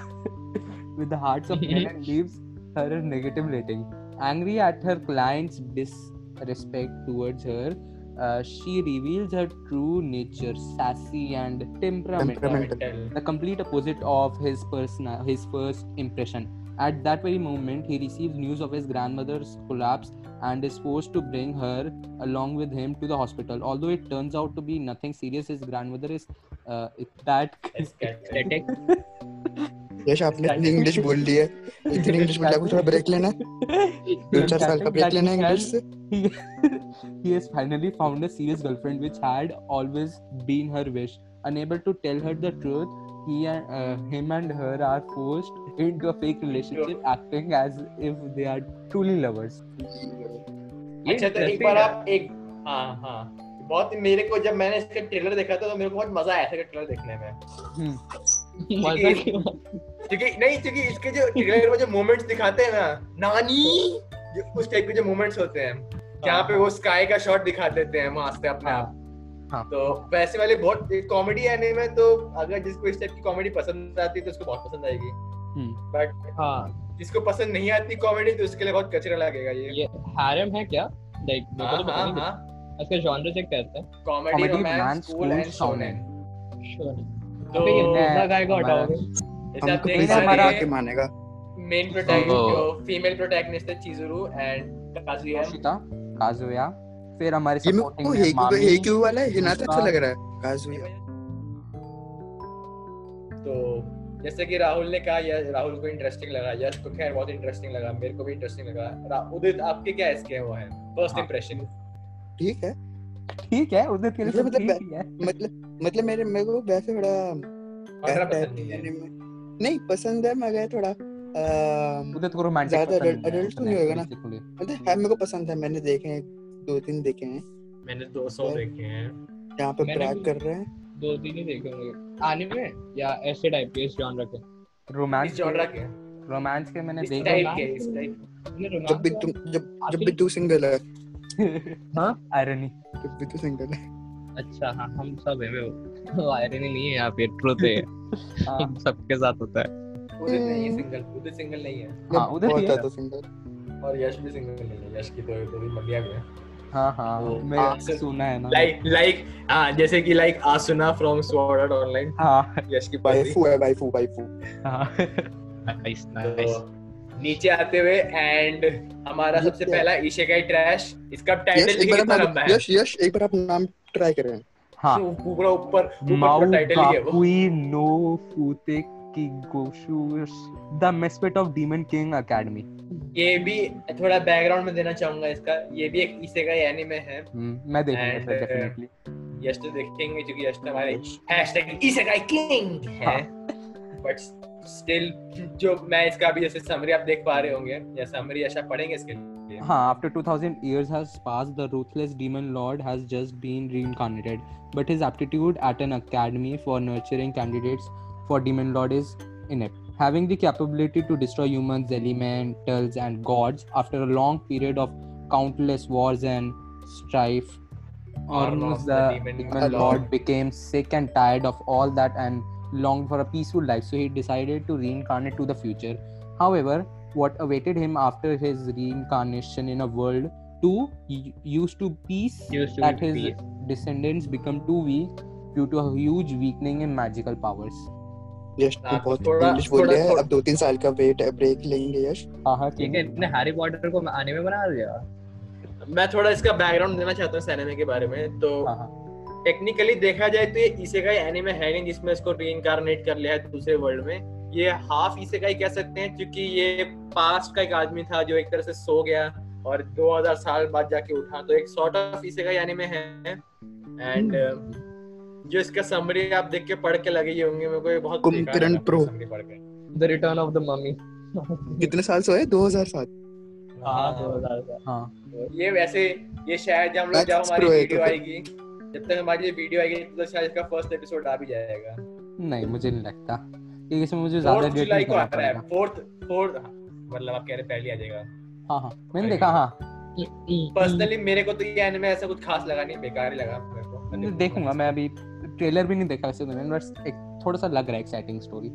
with the hearts of men and leaves her a negative rating. Angry at her clients' disrespect towards her, uh, she reveals her true nature, sassy and temperamental, temperamental. the complete opposite of his persona, his first impression. at that very moment he receives news of his grandmother's collapse and is forced to bring her along with him to the hospital although it turns out to be nothing serious his grandmother is uh, that Aesthetic. यश आपने इतनी English बोल ली है इतनी English बोल आपको थोड़ा break लेना है दो चार साल का ब्रेक लेना है इंग्लिश से he, he has finally found a serious girlfriend which had always been her wish unable to tell her the truth he and uh, him and her are forced into a fake relationship acting as if they are truly lovers. अच्छा तो एक बार आप एक हाँ हाँ। बहुत मेरे को जब मैंने इसका ट्रेलर देखा था तो मेरे को बहुत मज़ा आया था ट्रेलर देखने में। क्यों? क्योंकि नहीं क्योंकि इसके जो ट्रेलर में जो मोमेंट्स दिखाते हैं ना नानी जो उस टाइप के जो मोमेंट्स होते हैं जहाँ पे वो स्काई का शॉट दिखा देते हैं वहाँ से अपने आप। हाँ। तो वैसे वाले बहुत कॉमेडी आने में तो अगर जिसको इस टाइप की कॉमेडी पसंद आती है तो उसको बहुत पसंद आएगी. बट हाँ। जिसको पसंद नहीं आती कॉमेडी तो उसके लिए बहुत कचरा लगेगा ये। ये हैरम है क्या? लाइक मेरे हाँ को तो पता हाँ नहीं हाँ। इसका जॉनर चेक करते हैं। Comedy romance school and shonen तो दूसरा गाय को हटाओगे। जैसे आप देख सकते हमारा- के मानेगा। Main protagonist. फीमेल प्रोटैगनिस्ट है चिजुरू एंड काजुया Kazuya फिर हमारे ये को में हेक्यू मामी, हेक्यू वाला है? हिनाता अच्छा लग रहा है। काजुया तो जैसे कि राहुल ने कहा या राहुल को इंटरेस्टिंग लगा। यश को खैर बहुत इंटरेस्टिंग लगा। मेरे को भी इंटरेस्टिंग लगा। उदित आपके क्या इसके वो है? फ़र्स्ट हाँ। इंप्रेशन ठीक है। ठीक है उदित के लिए मतलब- ही है। मतलब मतलब मेरे मेरे को वैसे बड़ा नहीं पसंद है मगर थोड़ा उदित को रोमांटिक ज़्यादा नहीं तो नहीं होगा ना? मतलब है मेरे को पसंद है मैंने देखे हैं। दो तीन देखे हैं। मैंने 200 देखे हैं। यहाँ पे भी- कर रहे हैं। दो तीन ही देखे होंगे। आने में या ऐसे टाइप के इस जॉनर के? रोमांस जॉनरा के रोमांस के मैंने देखे। टाइप के इस टाइप जब भी तुम जब जब भी तू सिंगल है। हाँ? आयरनी जब भी तू सिंगल है। अच्छा हाँ हम सब है वो आयरनी नहीं है यहाँ पे ट्रुथ है। हाँ। हम सबके साथ होता है। उदित नहीं है सिंगल उदित सिंगल नहीं है। हाँ, उधर ही है। तो सिंगल और यश भी सिंगल नहीं है। यश की तो तो भी मलिया भी है हाँ हाँ तो मैं सुना है ना। लाइक लाइक हाँ जैसे कि like Asuna from Sword Art Online हाँ। यश की वाइफू है वाइफू वाइफू हाँ। नाइस नाइस तो नीचे आते हुए एंड हमारा सबसे? पहला इशेगाई ट्रैश इसका टाइटल एक कितना लंबा है। यश यश एक बार आप नाम ट्राई करें। हाँ। पूरा ऊपर ऊपर टाइटल ही है वो। नो फूते की गोशुस the misfit of demon king academy ये भी थोड़ा बैकग्राउंड में देना चाहूँगा इसका। ये भी एक इसेगाई एनीमे है मैं देखूँगा सर डेफिनेटली यश तो देखेंगे क्योंकि यश तो हमारे हैशटैग इसेगाई किंग है हाँ। बट स्टिल जो मैं इसका अभी जैसे समरी आप देख पा रहे होंगे या समरी ऐसा पढ़ेंगे इसके लिए। हाँ, after 2000 years has passed, the ruthless demon lord has just been reincarnated. But his aptitude at an academy for nurturing candidates for demon lord is inept. Having the capability to destroy humans, elementals, and gods after a long period of countless wars and strife, Ormus, the demon demon lord. lord, became sick and tired of all that and longed for a peaceful life. So he decided to reincarnate to the future. However, what awaited him after his reincarnation in a world too used to peace Used to that his peace. descendants become too weak due to a huge weakening in magical powers. यश तू बहुत English बोल रहा है। अब दो तीन साल का वेट ब्रेक लेंगे यश। हाँ हाँ ठीक है। इतने हैरी पॉटर को आने में बना दिया? मैं थोड़ा इसका बैकग्राउंड देना चाहता हूँ एनिमे के बारे में। तो हाँ हाँ। टेक्निकली देखा जाए तो ये इसेकाई एनिमे है नहीं जिसमें इसको रीइंकारनेट कर लिया है दूसरे वर्ल्ड में। ये हाफ़ इसेकाई कह सकते हैं क्योंकि ये पास्ट का एक आदमी था जो एक तरह से सो गया और 2000 साल बाद जाके उठा। तो एक सॉर्ट ऑफ़ इसेकाई एनिमे है। एंड जो इसका समरी आप देख के पढ़ के लगे ही होंगे मेरे को ये बहुत लगा pro. The return of the mummy कितने साल से हुए 2007 हाँ हाँ। ये वैसे ये शायद जब हम लोग जब हमारी वीडियो तो आएगी जब तक हमारी ये वीडियो आएगी तो शायद इसका फ़र्स्ट एपिसोड आ भी जाएगा। नहीं मुझे नहीं लगता। क्योंकि इसमें मुझे ज़्यादा डेट जुलाई नहीं को आ रहा है। फोर्थ फोर्थ मतलब आप कह रहे पहले आ जाएगा। हाँ हाँ मैंने देखा हाँ। पर्सनली मेरे को तो ये एनिमे ऐसा कुछ खास लगा नहीं बेकार ही लगा देखूँगा मैं अभी ट्रेलर भी नहीं देखा वैसे तो मैंने बस एक थोड़ा सा लग रहा है एक्साइटिंग स्टोरी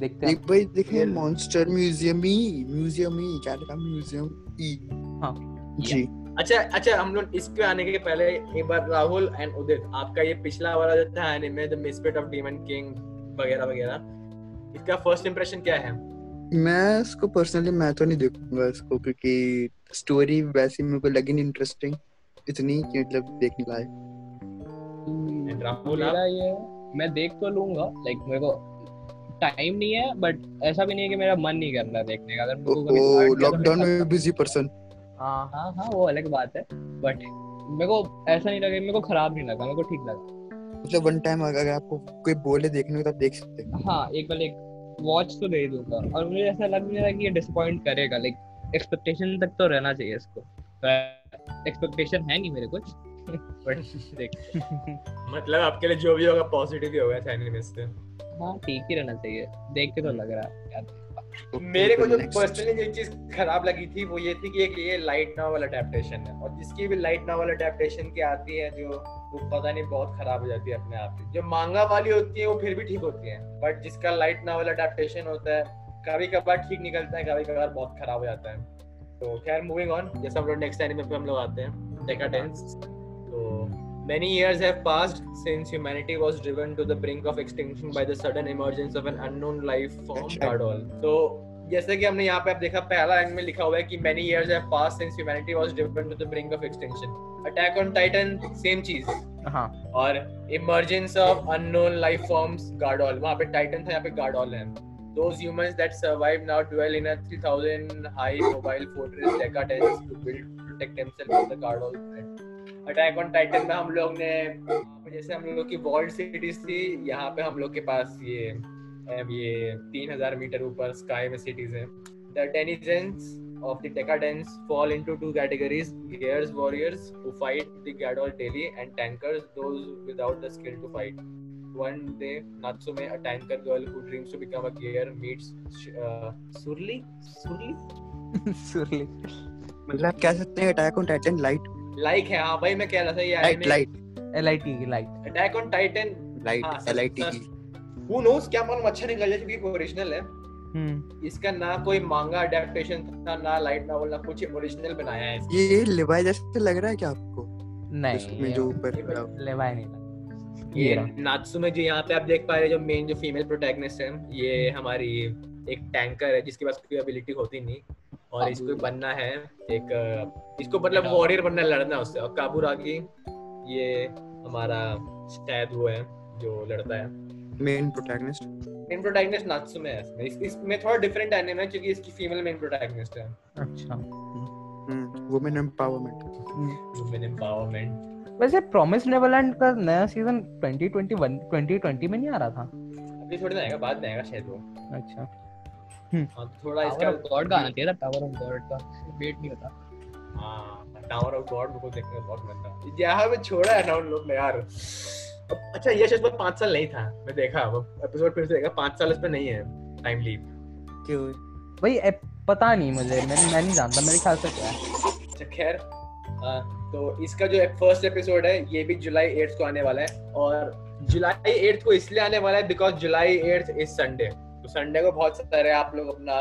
देखते हैं। भाई देखे मॉन्स्टर म्यूज़ियम ही म्यूज़ियम ही क्या लिखा म्यूज़ियम ई हाँ। जी। अच्छा अच्छा हम लोग इस पे आने के पहले एक बार राहुल एंड उदित आपका ये पिछला वाला जो था anime the misfit of demon king वगैरह वगैरह इसका फ़र्स्ट इंप्रेशन क्या है? मैं इसको पर्सनली मैं तो नहीं देखूँगा इसको क्योंकि स्टोरी वैसी मेरे को लगी नहीं इंटरेस्टिंग इतनी कि मतलब देखने लायक। And राहुल मेरा ये मैं देख तो लूँगा लाइक मेरे को टाइम नहीं है बट ऐसा भी नहीं है कि मेरा मन नहीं कर रहा देखने का। अगर मेरे को लॉकडाउन में बिज़ी पर्सन हाँ। हाँ हाँ वो अलग बात है बट मेरे को ऐसा नहीं लगा मेरे को खराब नहीं लगा मेरे को ठीक लगा। मतलब वन टाइम अगर आपको कोई बोले देखने को तो आप देख सकते हैं। हाँ एक बार एक वॉच तो दे दूँगा और मुझे ऐसा लग नहीं रहा कि ये डिसअपॉइंट करेगा लाइक एक्सपेक्टेशन तक तो रहना चाहिए इसको। एक्सपेक्टेशन है नहीं मेरे कुछ। मतलब आपके लिए जो भी होगा पॉजिटिव ही होगा इस एनिमे से हाँ ठीक ही रहना चाहिए। देख के तो लग रहा है यार। मेरे को जो पर्सनली जो चीज़ खराब लगी थी वो ये थी कि एक ये लाइट नॉवल अडेप्टेशन है। और जिसकी भी लाइट नॉवल अडेप्टेशन की आती है जो वो पता नहीं बहुत खराब हो जाती है अपने आप ही। जो मांगा वाली होती है वो फिर भी ठीक होती है। बट जिसका लाइट नॉवल अडेप्टेशन होता है कभी कभार ठीक निकलता है कभी कभार बहुत खराब हो जाता है। तो खैर मूविंग ऑन जैसे हम लोग नेक्स्ट एनिमे पे हम लोग आते हैं। डेकाडेंस तो many years have passed since humanity was driven to the brink of extinction by the sudden emergence of an unknown life form अच्छा। Gardol. तो जैसे कि हमने यहाँ पे आप देखा पहला रैंक में लिखा हुआ है कि many years have passed since humanity was driven to the brink of extinction. Attack on Titan same चीज़ हाँ और emergence of unknown life forms Gardol. वहाँ पे Titan था यहाँ पे Gardol है. Those humans that survive now dwell in a 3000 high mobile fortress Decadence to build protect themselves from the Gardol threat. Attack on titan में हम लोग ने जैसे हम लोग की वर्ल्ड सिटीज़ थी यहाँ पे हम लोग के पास ये ये तीन हज़ार मीटर ऊपर स्काई में सिटीज़ हैं the denizens of the decadence fall into two categories gears warriors who fight the gadol daily and tankers those without the skill to fight one day natsume a tanker girl who dreams to become a gear meets uh, surly surly surely मतलब कह सकते हैं attack on Titan lite like है हाँ भाई मैं कह रहा था ये lite lite L I T की lite attack on titan lite L I T सच- की हु नोस क्या मालूम अच्छा निकल जाए क्योंकि ओरिजिनल है। हम्म। इसका ना कोई मांगा अडेप्टेशन था ना लाइट नॉवल ना कुछ ओरिजिनल बनाया है। ये लिवाई जैसे लग रहा है क्या आपको? नहीं इसमें जो ऊपर लेवाई नहीं लगा ये। नात्सुमे जो यहाँ पे आप देख पा रहे हैं जो मेन जो फीमेल प्रोटैगनिस्ट है ये हमारी एक टैंकर है जिसके पास कोई एबिलिटी होती नहीं। और इसको बनना है एक इसको मतलब वॉरियर बनना है लड़ना उससे। और काबूरागी ये हमारा शायद वो है जो लड़ता है। Main protagonist main protagonist Natsume है इसमें। इस, इसमें थोड़ा डिफरेंट एनिमे है क्योंकि इसकी फीमेल मेन प्रोटैगनिस्ट है। अच्छा। वुमेन एम्पावरमेंट वुमेन एम्पावरमेंट वैसे प्रॉमिस नेवरलैंड का नया सीज़न 2021 2020 में नहीं आ रहा था? एपिसोड में आएगा बाद में आएगा शायद वो। अच्छा। थोड़ा इसका गॉड का आना चाहिए था टावर ऑफ़ गॉड का वेट नहीं होता। हाँ टावर ऑफ़ गॉड को देखने का बहुत मन था यहाँ पे छोड़ा है ना उन लोग ने यार। अच्छा ये शायद पाँच साल नहीं था मैं देखा वो एपिसोड फिर से देखा पाँच साल इस पे नहीं है टाइम लीप क्यों? भाई पता नहीं मुझे मैं मैं नहीं जानता मेरे ख्याल से क्या है। अच्छा खैर तो इसका जो फ़र्स्ट एपिसोड है ये भी जुलाई एट्थ को आने वाला है और जुलाई एट्थ को इसलिए आने वाला है because July eighth is Sunday तो संडे को बहुत सारे आप लोग अपना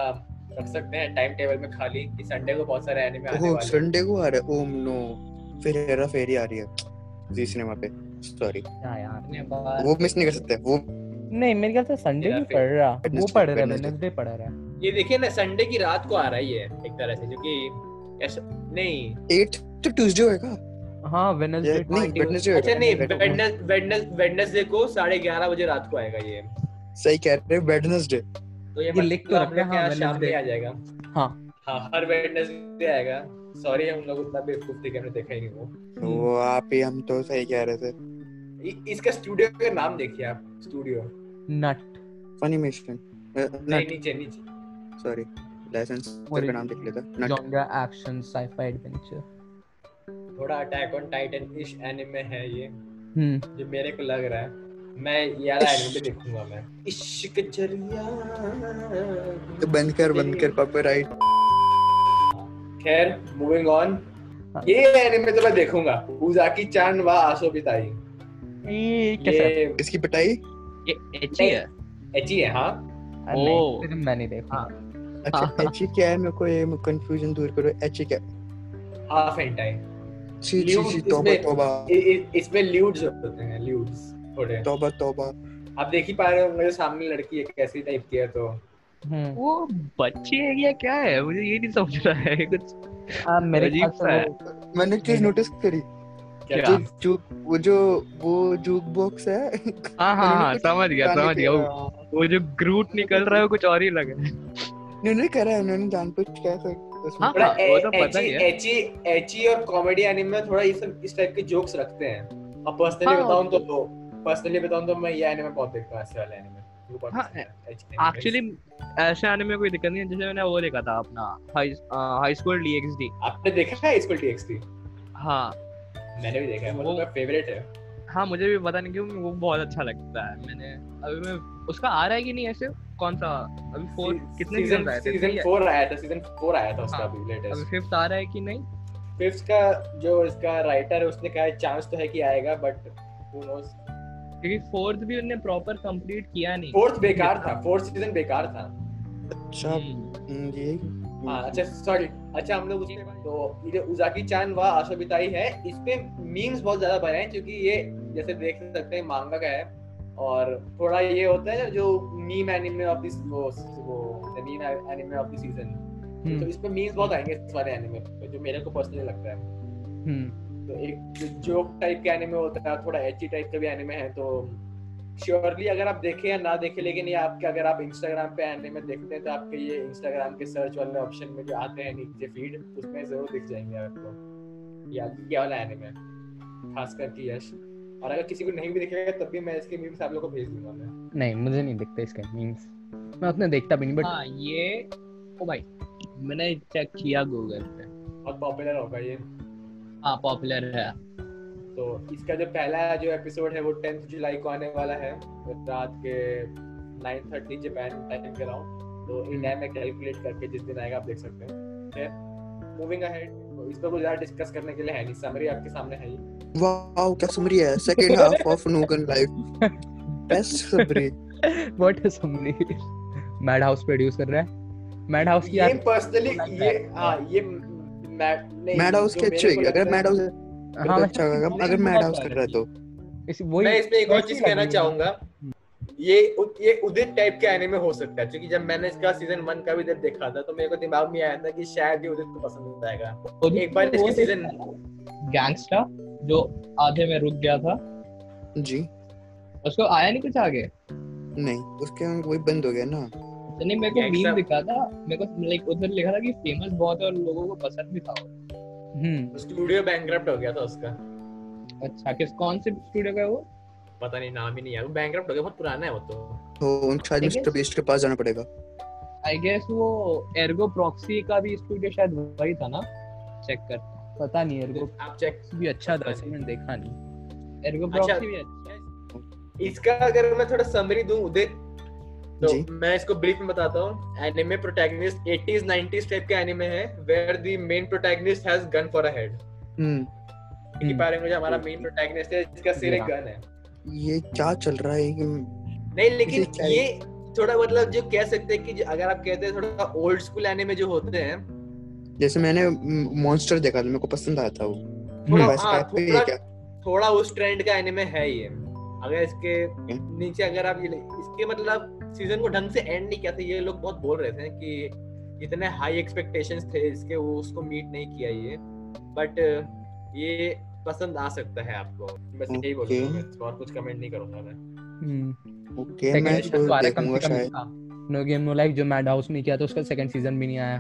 रख सकते हैं टाइम टेबल में खाली कि संडे को बहुत सारे एनिमे आने वाले हैं। संडे को आ रहा है? Um no. फिर हेरा फेरी आ रही है। जी सिनेमा पे। सॉरी क्या यार वो मिस नहीं कर सकते वो नहीं मेरे ख्याल से संडे या नहीं पढ़ रहा। वो पढ़ रहा है। वेडनेसडे पढ़ रहा है। ये देखिए ना संडे की रात को आ रहा है ये एक तरह से क्योंकि नहीं। 8 तो ट्यूसडे होएगा? हाँ वेडनेसडे Yeah, नहीं वेडनेसडे अच्छा नहीं वेडनेसडे को साढ़े ग्यारह बजे रात को आएगा ये। सही कह रहे हो वेडनेसडे तो ये ये लिख तो रखा लोग के हाँ, शाम में आ जाएगा। हाँ। हाँ हर वेडनेसडे आएगा। सॉरी हम लोग उतना बेवकूफ़ थे कि हमने देखा ही नहीं वो। वो आप ही हम तो सही कह रहे थे। इसका स्टूडियो का नाम देखिए आप स्टूडियो नट फनीमेशन नहीं नीचे नीचे। सॉरी लाइसेंस का नाम देख लेता। नट जॉनरा एक्शन साईफाई एडवेंचर थोड़ा attack on titan ish anime है ये। हम्म। जो मेरे को लग रहा है। मैं ये वाला एनिमे देखूँगा मैं। इश्क ज़रिया। तो बंद कर बंद कर कॉपीराइट खैर मूविंग ऑन हाँ। ये एनिमे तो मैं देखूँगा। उजाकी चान वा आसो बिताई ये कैसे इसकी पिटाई? ये एची है। एची है हाँ। नहीं ओ। फिर मैं नहीं देखूँगा। अच्छा हाँ। एच क्या है? मेरे को ये कंफ्यूजन दूर करो। एच क्या? हाफ़ एंटाई सी सी सी तौबा इसमें- तौबा इसमें ल्यूड्स होते हैं ल्यूड्स थोड़े तौबा तौबा। आप देख ही पा रहे होंगे जो सामने लड़की है कैसी टाइप की है तो। हम्म। वो बच्चे है या क्या है? मुझे ये नहीं समझ रहा है कुछ। आ, मेरे अजीब ख्याल सा है। मैंने चीज़ नोटिस करी। क्या? जो वो जो वो जूक बॉक्स है हाँ हाँ हाँ समझ गया समझ गया। वो जो ग्रूट निकल रहा है कुछ और ही लग रहा है। उन्होंने करा है उन्होंने जानबूझ के ऐसा उसमें हाँ, थोड़ा वो तो पता ही है। एची एची और कॉमेडी एनिमे में थोड़ा इस इस टाइप के जोक्स रखते हैं। अब पर्सनली हाँ, बताऊँ तो पर्सनली बताऊँ तो मैं ये एनिमे बहुत देखता हूँ ऐसे वाले एनिमे हाँ। एक्चुअली ऐसे आने में कोई दिक्कत नहीं है जैसे मैंने वो देखा था अपना हाई हाई स्कूल डीएक्सडी आपने देखा है इसको टीएक्सटी हाँ। मैंने भी देखा है वो- मतलब मेरा फेवरेट है। हाँ मुझे भी पता नहीं क्यों वो बहुत अच्छा लगता है। मैंने अभी मैं उसका आ रहा है कि नहीं ऐसे? कौन सा? अभी फोर कितने सीज़न आए थे? सीज़न? 4 आया था सीज़न 4 आया था उसका हाँ, अभी अभी फिफ्थ आ रहा है कि नहीं? फिफ्थ का जो इसका राइटर है उसने कहा है चांस तो है कि आएगा बट हु नोस क्योंकि फोर्थ भी उन्होंने प्रॉपर कंप्लीट किया नहीं। फोर्थ बेकार था फोर्थ सीज़न बेकार था। अच्छा हम्म, हम्म, ये हाँ अच्छा सॉरी अच्छा हम लोग बाद तो ये जो उजाकी चान व आशा बिताई है इस पे मीम्स बहुत ज़्यादा बने हैं क्योंकि ये जैसे देख सकते हैं मांगा का है। और थोड़ा ये होता है ना जो मीम एनिमे ऑफ़ दिस वो वो meme anime of the season तो इस पे मीम्स बहुत आएँगे इस वाले एनिमे पे जो मेरे को पर्सनली लगता है। हम्म। तो एक जोक टाइप का एनिमे होता है थोड़ा एची टाइप का भी एनिमे है तो श्योरली अगर आप देखें या ना देखें लेकिन ये आपके अगर आप इंस्टाग्राम पे एनिमे देखते हैं तो आपके ये इंस्टाग्राम के सर्च वाले ऑप्शन में जो आते हैं नीचे फ़ीड उसमें ज़रूर दिख जाएँगे आपको। या ये वाला एनिमे खास करके यश। और अगर किसी को नहीं भी दिखेगा तब भी मैं इसके मीम्स आप लोगों को भेज दूँगा मैं। नहीं मुझे नहीं दिखते इसके मीम्स मैं उतने देखता भी नहीं बट हाँ ये ओ भाई मैंने चेक किया गूगल पे। बहुत पॉपुलर होगा ये। हाँ पॉपुलर है। तो इसका जो पहला जो एपिसोड है वो टेंथ जुलाई को आने वाला है। रात के 9:30 जापान टाइम के अराउंड तो इंडिया में कैलकुलेट करके जिस दिन आएगा आप देख सकते हैं। फिर मूविंग अहेड तो इस पर कुछ ज़्यादा डिस्कस करने के लिए है नहीं। समरी आपके सामने है ही। वाओ क्या समरी है? Second half of नूगन life best summary what is summary Madhouse produce कर रहा है। मैड हाउस की ये पर्सनली ये हाँ ये मैड हाउस जो के अच्छे होगी अगर मैड हाउस हाँ तो अच्छा होगा अगर मैड हाउस कर रहा है तो। मैं इसमें एक और चीज़ कहना चाहूँगा। ये उ- ये उदित टाइप के एनिमे हो सकता है क्योंकि जब मैंने इसका सीज़न वन का भी जब देखा था तो मेरे को दिमाग में आया था कि शायद ये उदित को पसंद आएगा। एक बार इसकी सीज़न गैंगस्टर जो आधे में रुक गया था। जी। उसको आया नहीं कुछ आगे? नहीं उसके वही बंद हो गया ना। नहीं मेरे को मीम दिखा था। मेरे को लाइक उधर लिखा था कि फ़ेमस बहुत है और लोगों को पसंद भी था हम्म। स्टूडियो बैंकरप्ट हो गया था उसका। अच्छा किस कौन से स्टूडियो का है वो? पता नहीं नाम ही नहीं यार। वो बैंकरप्ट हो गया बहुत पुराना है वो तो। तो उन शायद मिस्टर बीस्ट के पास जाना पड़ेगा। आई गेस वो एर्गो प्रॉक्सी का भी स्टूडियो शायद वही था ना? चेक कर। पता नहीं वो आप चेक भी अच्छा था मैंने देखा नहीं। एर्गो अच्छा। प्रॉक्सी भी अच्छा इसका अगर मैं थोड़ा समरी दूँ उदित तो जी। मैं इसको ब्रीफ में बताता हूँ। Anime protagonist 80s 90s type का एनिमे है where the main protagonist has gun for a head hmm. Hmm. में जो हमारा मेन प्रोटैगनिस्ट है जिसका सिर एक हाँ। गन है। ये क्या चल रहा है? नहीं लेकिन ये थोड़ा मतलब जो कह सकते हैं कि अगर आप कहते हैं थोड़ा ओल्ड स्कूल एनिमे जो होते हैं। जैसे मैंने मॉन्स्टर देखा था मेरे को पसंद आया था वो। थोड़ा हाँ, थोड़ा थोड़ा उस ट्रेंड का एनिमे है ये। अगर इसके नीचे अगर आप ये इसके मतलब सीज़न को ढंग से एंड नहीं किया था ये लोग बहुत बोल रहे थे कि इतने हाई एक्सपेक्टेशंस थे इसके वो उसको मीट नहीं किया ये। बट ये पसंद आ सकता है आपको। बस यही Okay. बोलूँगा मैं, और कुछ कमेंट नहीं करूँगा मैं। हम्म। ओके सेकंड मैं तो है देखूँगा से कम शायद। नो गेम नो लाइफ जो मैड हाउस में किया था उसका सेकंड सीज़न भी नहीं आया।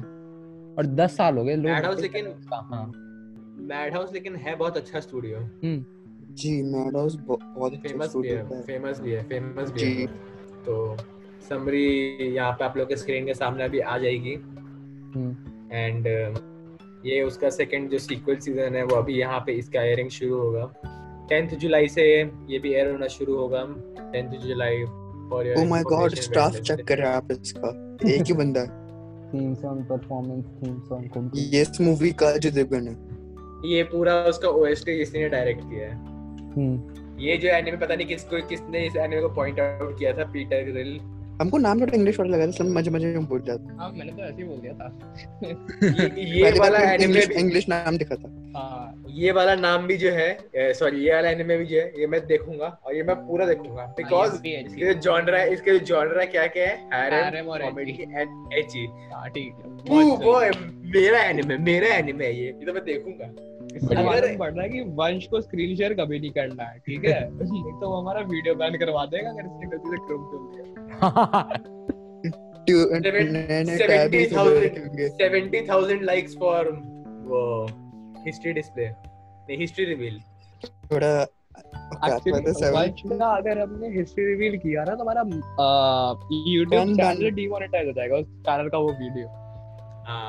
और 10 साल हो गए लोग कर रहे लेकिन- हैं। हाँ मैड हाउस लेकिन है बहुत अच्छा स्टूडियो जी मैडोस बहुत अच्छा फ़ेमस भी स्टूडियो है है। फ़ेमस भी है फ़ेमस भी है। तो समरी यहाँ पे आप लोग के स्क्रीन के सामने अभी आ जाएगी। हम्म, एंड ये उसका सेकंड जो सीक्वल सीज़न है वो अभी यहाँ पे इसका एयरिंग शुरू होगा। टेंथ जुलाई से ये भी एयर होना शुरू होगा। Tenth July for oh my god staff check कर रहे हैं आप इसका। एक ही बंदा है। Theme song performance theme song compose ये इस मूवी का जो देवगन है ये पूरा उसका ओएसटी इसने डायरेक्ट किया है। हम्म। ये जो एनिमे पता नहीं किसको किसने इस एनिमे को पॉइंट आउट किया था पीटर ग्रिल हमको नाम थोड़ा इंग्लिश वाला लगा था सब मज़े मज़े में बोल जाते हाँ मैंने तो ऐसे ही बोल दिया था। ये, ये वाला एनिमे इंग्लिश नाम दिखा था। हाँ ये वाला नाम भी जो है सॉरी ये वाला एनिमे भी जो है ये मैं देखूँगा और ये मैं पूरा देखूँगा। बिकॉज़ हाँ, इसके जो जॉनरा है इसके जो जॉनरा क्या क्या है हैरम और कॉमेडी एंड एची हाँ ठीक है। वो सही। मेरा एनिमे मेरा एनिमे है ये। ये तो मैं देखूँगा। अगर- है कि वंश को स्क्रीन शेयर कभी नहीं करना है ठीक है? नहीं तो वो हमारा वीडियो बैन करवा देगा अगर इसने गलती से क्रोम खोल दिया। ट्यू- Seven- नए-नए tab ही तो 70,000 देखेंगे। 70000 लाइक्स फॉर वो हिस्ट्री डिस्प्ले नहीं हिस्ट्री रिवील थोड़ा का अगर हमने हिस्ट्री रिवील किया ना तो हमारा ban. चैनल डीमोनेटाइज हो जाएगा उस चैनल का वो वीडियो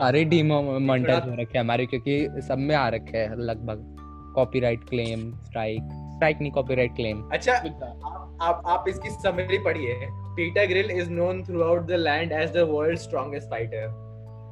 अरे डीमोनेटाइज थोड़ा- हो रखे हमारे क्योंकि सब में आ रखे हैं लगभग. कॉपीराइट क्लेम स्ट्राइक स्ट्राइक नहीं कॉपीराइट क्लेम अच्छा आप आप आप इसकी समरी पढ़िए. Peter Grill is known throughout the land as the world strongest fighter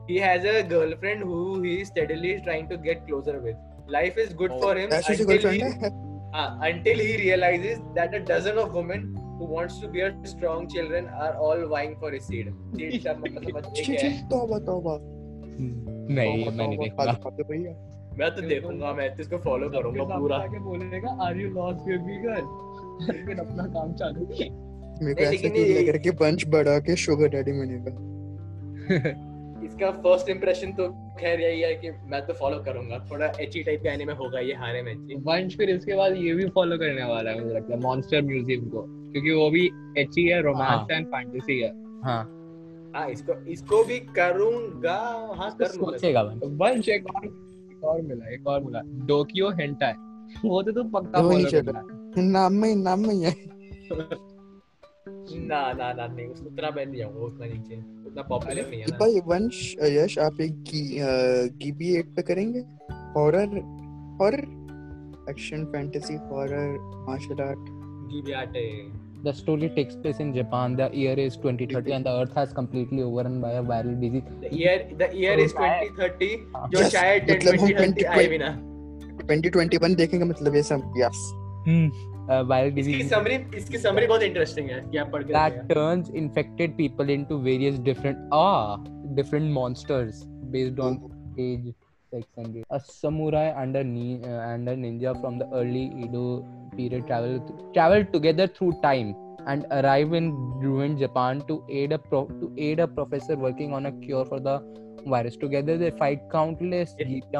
he has a girlfriend who he is steadily trying to get closer with life is good for him ऐसी सी until girlfriend he, है uh, until he realizes that a dozen of women who wants to bear strong children are all vying for his seed seed का मतलब समझ छी एक छी है तौबा तौबा नहीं तौबा, मैं नहीं तौबा, देखूंगा खाते खाते भैया मैं तो देखूंगा मैं तो इसको फॉलो करूंगा पूरा आके बोलेगा are you lost baby girl लेकिन अपना काम चालू मेरे को ऐसा क्यों लग रहा है कि बंच बढ़ा के शुगर डैडी बनेगा? इसका फ़र्स्ट इंप्रेशन तो खैर यही है कि मैं तो फॉलो करूँगा। थोड़ा एची टाइप का एनिमे होगा ये हारे में एची वंश फिर इसके बाद ये भी फॉलो करने वाला है मुझे लगता है मॉन्स्टर म्यूज़ियम को। क्योंकि वो भी एची है रोमांस हाँ। एंड फैंटेसी है। हाँ। हाँ इसको इसको भी करूँगा। हाँ कर सोचेगा बन वंश एक और एक और मिला एक और मिला। डोकियो हेंटाई वो तो तू पक्का फॉलो करना नाम में नाम में है। ना ना ना नहीं उस- उतना मैं नहीं जाऊँगा उतना नीचे उतना पॉपुलर नहीं है भाई वंश यश आप एक गी, अ, गिबी एट पे करेंगे horror horror action fantasy horror martial art Gibiate The story takes place in Japan. The year is 2030 and the earth has completely overrun by a viral disease. The year the year is 2030 जो Yes, शायद मतलब हम 2030 आए भी ना 2021 देखेंगे मतलब ये सब यस Hmm. A viral इसकी disease समरी इसकी समरी बहुत इंटरेस्टिंग है कि आप पढ़ के that देखिए। turns infected people into various different ah different monsters based on age, sex, and race. A samurai and a, ni- uh, and a ninja from the early Edo period travel travel together through time and arrive in ruined Japan to aid a pro- to aid a professor working on a cure for the virus. Together they fight countless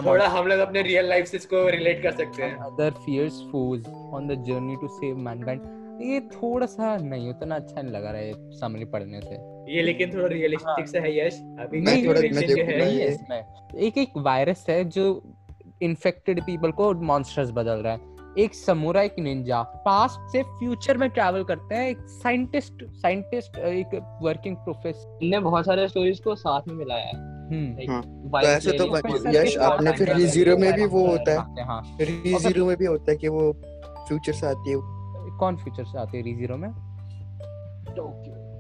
थोड़ा हम लोग अपने real life से इसको relate कर सकते हैं। Other fierce foes on the journey to save mankind. ये थोड़ा सा नहीं उतना अच्छा नहीं लगा रहा है समरी पढ़ने से। ये लेकिन थोड़ा रियलिस्टिक सा है यश। अभी का थोड़ा- है। नहीं है इसमें एक एक वायरस है जो इन्फेक्टेड पीपल को मॉन्स्टर्स बदल रहा है। एक समुराई की निंजा पास्ट से फ्यूचर में ट्रैवल करते हैं एक साइंटिस्ट साइंटिस्ट एक वर्किंग प्रोफेसर इनने बहुत सारे स्टोरीज को साथ में मिलाया है हाँ, तो ऐसे तो बच- Vice यश, आपने फिर री Re-Zero में भी वो होता है। हाँ हाँ। री ज़ीरो में भी होता है कि वो फ्यूचर से आती है। कौन फ्यूचर से आती है री ज़ीरो में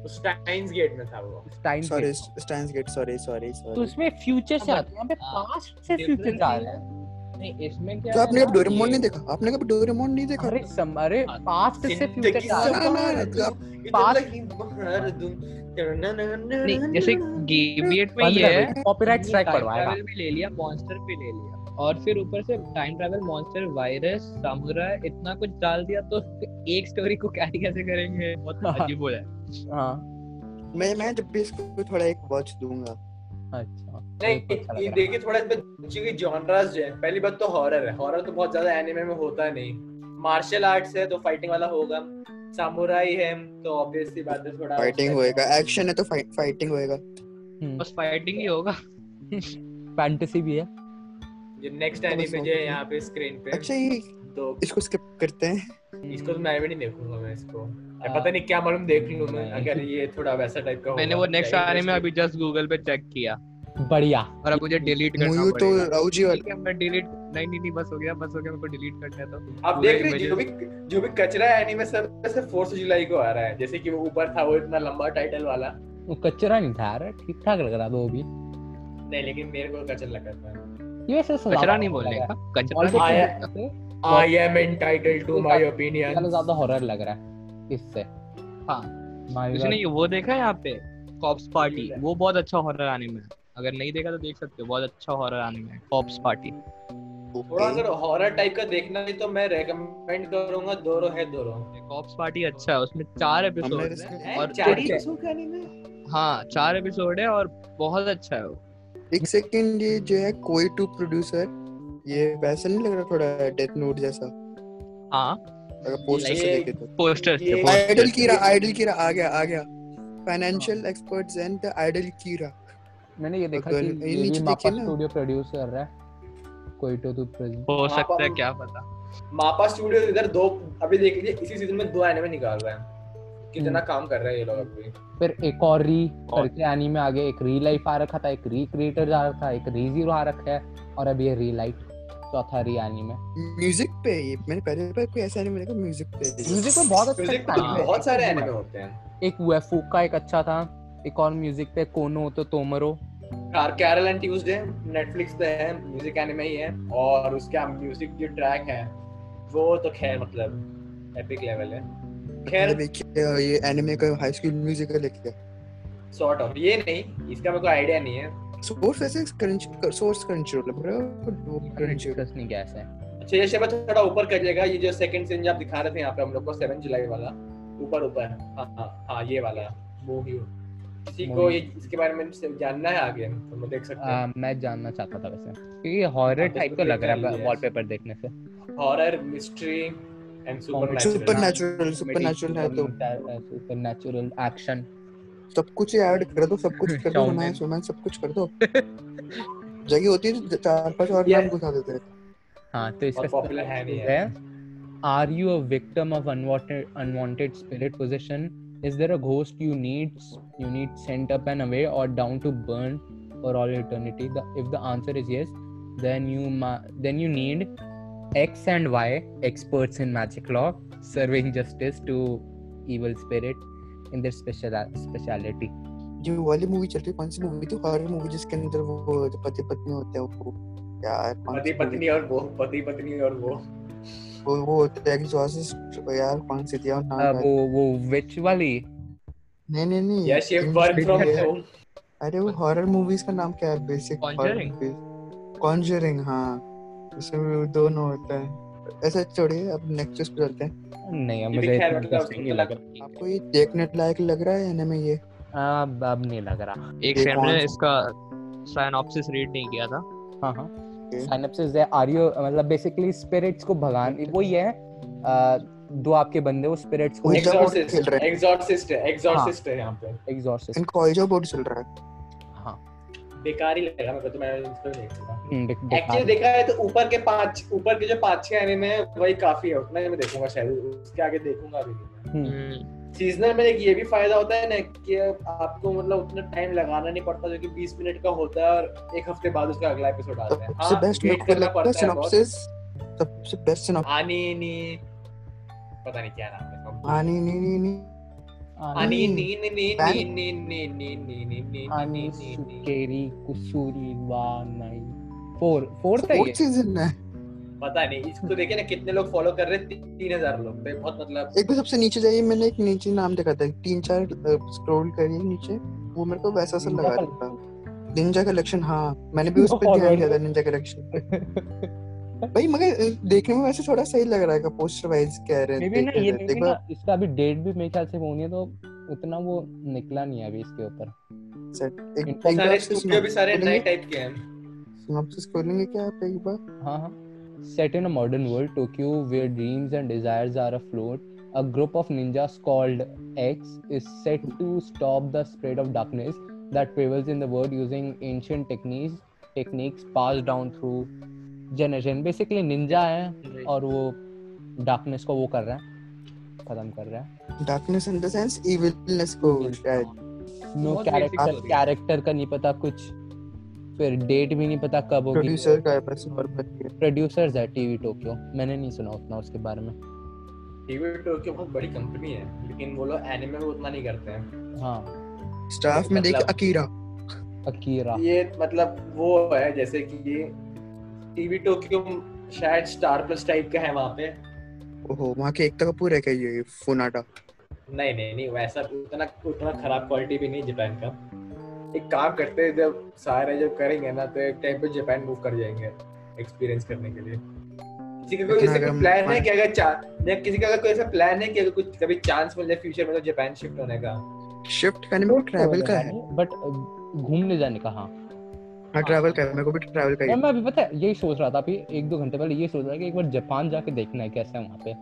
स्टाइन्स गेट में था वो। Steins sorry Steins Gate sorry sorry sorry तो उसमें फ्यूचर से अब- आते हैं यहाँ पे हाँ, पास्ट से फ्यूचर जा रहे है। हैं नहीं इसमें क्या तो आपने है कभी डोरेमोन नहीं देखा? आपने कभी डोरेमोन नहीं देखा? अरे सम अरे हाँ, पास्ट से फ्यूचर ज़िंदगी जा रहे हैं। ना, ना, सवार आप- दो, पास- इधर लगी बहार दूँ, नहीं जैसे गेविएट में ये है strike time पड़वाएगा। भी ले लिया मॉन्स्टर भी ले लिया। और फिर ऊपर से time travel monster virus samurai इतना कुछ डाल दिया तो एक स्टोरी को कैरी कैसे करेंगे? बहुत अजीब हो जाए। हाँ। मैं मैं जब भी इसको थोड़ा एक वॉच दूँगा। अच्छा। नहीं ये तो अच्छा देखिए थोड़ा इसमें की जॉनरास जो है पहली बात तो हॉरर है। हॉरर तो बहुत ज़्यादा एनिमे में होता नहीं। मार्शल आर्ट्स है तो फाइटिंग वाला होगा। सामुराई है तो ऑब्वियसली बात है थोड़ा फाइटिंग होएगा। एक्शन है तो फाइटिंग होएगा। हम्म, बस फाइटिंग ही होगा। फैंटेसी भी है। जो नेक्स्ट एनिमे जो है। यहाँ पे स्क्रीन पे। अच्छा ये तो इसको स्किप करते हैं। इसको तो मैं भी नहीं देखूँगा मैं इसको। या हाँ। पता नहीं क्या मालूम देख लूँ मैं अगर ये थोड़ा वैसा टाइप का मैंने वो नेक्स्ट आने में अभी जस्ट गूगल पे चेक किया। बढ़िया। और अब मुझे डिलीट करना तो पड़ेगा। राउजी वाला मैं डिलीट नहीं नहीं नहीं बस हो गया बस हो गया मेरे को डिलीट करना है तो। आप देख रहे जो भी जो भी कचरा एनिमे सबसे फोर्थ जुलाई को आ रहा है। जैसे कि वो ऊपर था वो इतना लंबा टाइटल वाला। वो कचरा नहीं था यार ठीक ठाक लग रहा था वो भी। नहीं लेकिन मेरे को कचरा लगा था। ये वैसे कचरा नहीं बोलने का कचरा I am entitled to my opinion ज़्यादा ज़्यादा हॉरर लग रहा है इससे। हाँ। My किसी God. ने ये वो देखा है यहाँ पे? कॉप्स पार्टी वो बहुत अच्छा हॉरर एनिमे है। अगर नहीं देखा तो देख सकते हो। बहुत अच्छा हॉरर एनिमे है कॉप्स पार्टी थोड़ा अगर हॉरर टाइप का देखना है तो मैं रेकमेंड करूँगा दोरो है दोरो। कॉप्स पार्टी अच्छा है। उसमें चार एपिसोड है और चार episode का anime? हाँ चार एपिसोड है और बहुत अच्छा है वो। एक सेकंड ये जो है कोई टू प्रोड्यूसर ये वैसा नहीं लग रहा थोड़ा डेथ नोट जैसा? हाँ। अगर पोस्टर से देखे तो। पोस्टर से आइडल कीरा आइडल कीरा आ गया आ गया। Financial experts and the idol Kira मैंने ये देखा कि ये नीचे मापा ना। स्टूडियो प्रोड्यूस कर रहा है। कोई तो तू प्रेजेंट। हो सकता है क्या पता। मापा स्टूडियो इधर दो अभी देख लीजिए इसी सीज़न में दो एनिमे निकाल रहा है। कितना हम्म। काम कर रहे हैं ये लोग अभी। फिर एक और री करके एनीमे आ गया एक री लाइफ आ रखा था एक री क्रिएटर आ रखा था एक री ज़ीरो आ रखा है और अभी ये री लाइट चौथा री एनीमे म्यूज़िक पे ये मैंने पहले बार कोई ऐसा नहीं मिलेगा म्यूज़िक पे। म्यूज़िक में बहुत अच्छा है। बहुत सारे एनिमे होते हैं। एक वेफू का एक अच्छा था एक और म्यूज़िक पे कोनो तो तोमरो। कार कैरल एंड ट्यूसडे नेटफ्लिक्स पे है म्यूज़िक एनिमे ही है और उसका म्यूज़िक जो ट्रैक है वो तो खैर मतलब एपिक लेवल है। खैर देखिए ये एनिमे का हाई स्कूल म्यूजिकल है। क्या सॉर्ट ऑफ़ ये नहीं इसका मेरे को आइडिया नहीं है। सोर्स वैसे क्रंच सोर्स क्रंच रोल है ब्रो वो क्रंच डिस्कस नहीं किया ऐसे। अच्छा ये शब्द थोड़ा ऊपर करिएगा ये जो सेकंड सीन जो आप दिखा रहे थे यहाँ पे हम लोग को 7 जुलाई वाला ऊपर ऊपर हाँ हाँ हाँ ये वाला मूवी किसी को ये इसके बारे में जानना है आगे तो मैं देख सकता हूँ। मैं जानना चाहता था वैसे क्योंकि हॉरर हाँ, तो टाइप तो लग रहा है वॉलपेपर देखने से। Horror mystery and super supernatural supernatural है तो। सुपर नेचुरल एक्शन सब कुछ ऐड कर दो सब कुछ कर दो. रोमांस रोमांस सब कुछ कर दो जगह होती है तो चार पाँच और. नाम घुसा देते हैं हाँ तो इसका और popular है नहीं है Are you a victim of unwanted unwanted spirit possession? Is there a ghost you need you need sent up and away or down to burn for all eternity? The, if the answer is yes, then you ma- then you need X and Y experts in magic law serving justice to evil spirit in their special speciality. जो वाली movie चल रही है कौन सी movie थी? Horror movie जिसके अंदर वो जो पति पत्नी होते हैं वो यार पति पत्नी और वो पति पत्नी और वो। वो वो होता है एग्जॉस्ट यार कौन सी थी? यार नाम वो वो witch वाली? नहीं नहीं नहीं यस ये वर्क फ्रॉम होम अरे वो हॉरर मूवीज़ का नाम क्या है? Basic Conjuring? कॉन्जरिंग हाँ। उसमें दोनों होता है। ऐसा छोड़िए अब नेक्स्ट पे चलते हैं। नहीं भी मुझे इतना मतलब नहीं लग रहा। आपको ये देखने लायक लग रहा है या में ये? अब अब नहीं लग रहा। एक ये फ्रेंड ने इसका साइनॉप्सिस रीड नहीं किया था। हाँ हाँ. साइनप्सिस है आर यू मतलब बेसिकली स्पिरिट्स को भगान वो ये है दो आपके बंदे वो स्पिरिट्स को एग्जॉर्सिस्ट रहे हैं। एग्जॉर्सिस्ट है एग्जॉर्सिस्ट है। यहाँ पे। एग्जॉस्ट इनका ऑइजा बोर्ड चल रहा हाँ। बेकार ही लगा मेरे को तो मैं इसको नहीं हम्म, देख- एक्चुअली देखा है तो ऊपर के पाँच ऊपर के जो पाँच छह एनिमे है वही काफ़ी है उतना ही मैं देखूँगा शायद उसके आगे देखूँगा भी हम्म, सीजनल में एक ये भी फ़ायदा होता है ना कि आपको मतलब उतना टाइम लगाना नहीं पड़ता जो कि 20 मिनट का होता है और एक हफ़्ते बाद उसका अगला एपिसोड आता है। सबसे बेस्ट मेरे को लगता है सिनॉप्सिस सबसे बेस्ट सिनॉप्सिस आनी नी पता नहीं क्या नाम है। आनी नी नी नी। पता नहीं इसको देखिए ना कितने लोग फॉलो कर रहे हैं तीन हज़ार लोग तो बहुत मतलब एक बार सबसे नीचे जाइए मैंने एक नीचे नाम देखा था तीन चार स्क्रॉल करिए नीचे वो मेरे को वैसा सा लगा था निंजा कलेक्शन हाँ मैंने भी उस पर ध्यान दिया था निंजा कलेक्शन भाई मगर अ, देखने में वैसे थोड़ा सही लग रहा है पोस्टर वाइज कह रहे हैं ना ये देखो ना इसका अभी डेट भी मेरे ख्याल से होनी है तो उतना वो निकला नहीं है अभी इसके ऊपर एक एक सारे स्टूडियो भी सारे नए टाइप के हैं सिनॉप्सिस खोलेंगे क्या आप एक बार हाँ हाँ Set in a modern world, Tokyo, where dreams and desires are afloat, a group of ninjas called X is set to stop the spread of darkness that prevails in the world using ancient techniques techniques passed down through generation. Basically, ninja है और वो darkness को वो कर रहा है। खत्म कर रहा है। Darkness in the sense evilness को शायद। नो कैरेक्टर कैरेक्टर का नहीं पता कुछ। फिर डेट भी नहीं पता कब होगी। प्रोड्यूसर का है बस नॉर्मल प्रोड्यूसर्स है। टीवी टोक्यो मैंने नहीं सुना उतना उसके बारे में। टीवी टोक्यो बहुत बड़ी कंपनी है लेकिन वो लोग एनिमे में उतना नहीं करते हैं। हाँ। स्टाफ में देख मतलब- अकीरा अकीरा ये मतलब वो है जैसे कि टीवी टोक्यो शायद स्टार प्लस टाइप का है वहाँ पे। ओहो वहाँ के एकता कपूर है क्या ये फुनाटा? नहीं नहीं नहीं वैसा उतना उतना खराब क्वालिटी भी नहीं जापान का। एक काम करते हैं जब सारे जब करेंगे ना तो एक टाइम पे जापान मूव कर जाएँगे एक्सपीरियंस करने के लिए। किसी का कोई ऐसा प्लान है कि अगर चा- या किसी का अगर कोई ऐसा प्लान है कि अगर कुछ कभी चांस मिल जाए फ्यूचर में तो जापान शिफ्ट होने का। शिफ्ट करने में ट्रैवल का है। बट घूमने जाने का हाँ। हाँ ट्रैवल का मेरे को भी ट्रैवल का ही। मैं अभी पता है यही सोच रहा था अभी एक दो घंटे पहले ये सोच रहा था कि एक बार जापान जाके देखना है कैसा है वहाँ पे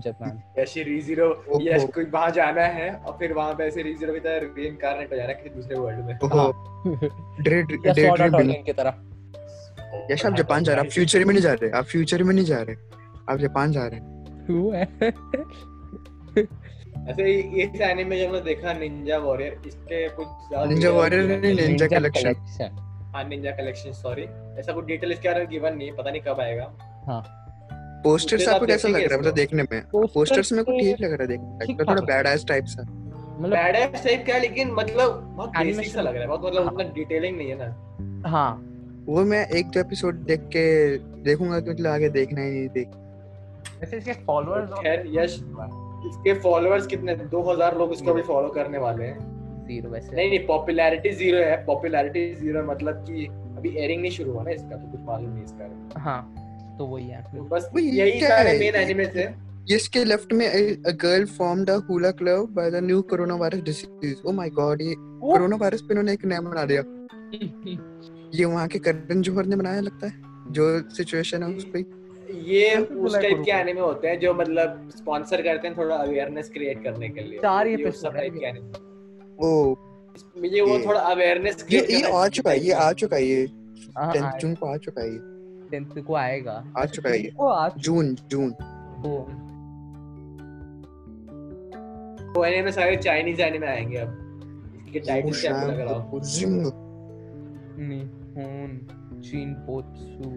जापान। या श्री रीजीरो ओहो। या कोई वहाँ जाना है और फिर वहाँ पे ऐसे रीजीरो की तरह रीइंकार्नेट हो जाना किसी दूसरे वर्ल्ड में। ओहो। डे डे या डे की तरह। यश आप जापान जा रहे हैं आप फ्यूचर में नहीं जा रहे आप फ्यूचर में नहीं जा रहे आप जापान जा रहे हैं। है? ऐसे ही इस एनिमे जो हमने देखा निंजा वॉरियर इसके कुछ निंजा वॉरियर नहीं निंजा कलेक्शन Collection। हाँ निंजा कलेक्शन सॉरी ऐसा कुछ डिटेल इसके बारे में गिवन नहीं पता नहीं कब आएगा। पोस्टर्स आपको कैसा लग रहा है? मतलब देखने में। पोस्टर्स में को तो ठीक लग रहा है देखने में? थोड़ा बैड एस टाइप सा। मतलब बैड एस टाइप का है, लेकिन मतलब बहुत बेसिक सा लग रहा है। बहुत मतलब उतना डिटेलिंग नहीं है ना। हाँ। वो मैं एक दो एपिसोड देख के देखूँगा कि मतलब आगे देखना ही नहीं देख। वैसे इसके फॉलोअर्स खैर यश इसके फॉलोअर्स कितने? 2000 लोग इसको भी फॉलो करने वाले हैं। ज़ीरो वैसे। नहीं नहीं पॉपुलैरिटी ज़ीरो है। पॉपुलैरिटी ज़ीरो मतलब कि अभी एयरिंग नहीं शुरू हुआ ना इसका तो कुछ मालूम नहीं इसका। हाँ तो वही है। तो बस वही यही सारे मेन एनिमे थे। इसके लेफ़्ट में a girl formed a hula club by the new coronavirus disease. Oh my god ये कोरोना वायरस पे इन्होंने एक नया बना दिया। ये वहाँ के करण जौहर ने बनाया लगता है? जो सिचुएशन है उस पे। ये उस टाइप के एनिमे होते हैं जो मतलब स्पॉन्सर करते हैं थोड़ा अवेयरनेस क्रिएट करने के लिए। चार ये episode टाइप है के एनिमे ओ ये वो थोड़ा अवेयरनेस ये ये आ चुका है ये आ चुका है ये हाँ टेंथ जून को आ चुका है ये। टेंथ को आएगा। आ चुका है ये। वो आ जून जून। वो। वो एनिमे सारे चाइनीज़ एनिमे आएँगे अब। इसके टाइटल से आपको लग रहा हो? जिंग निहोन चिन पोत्सु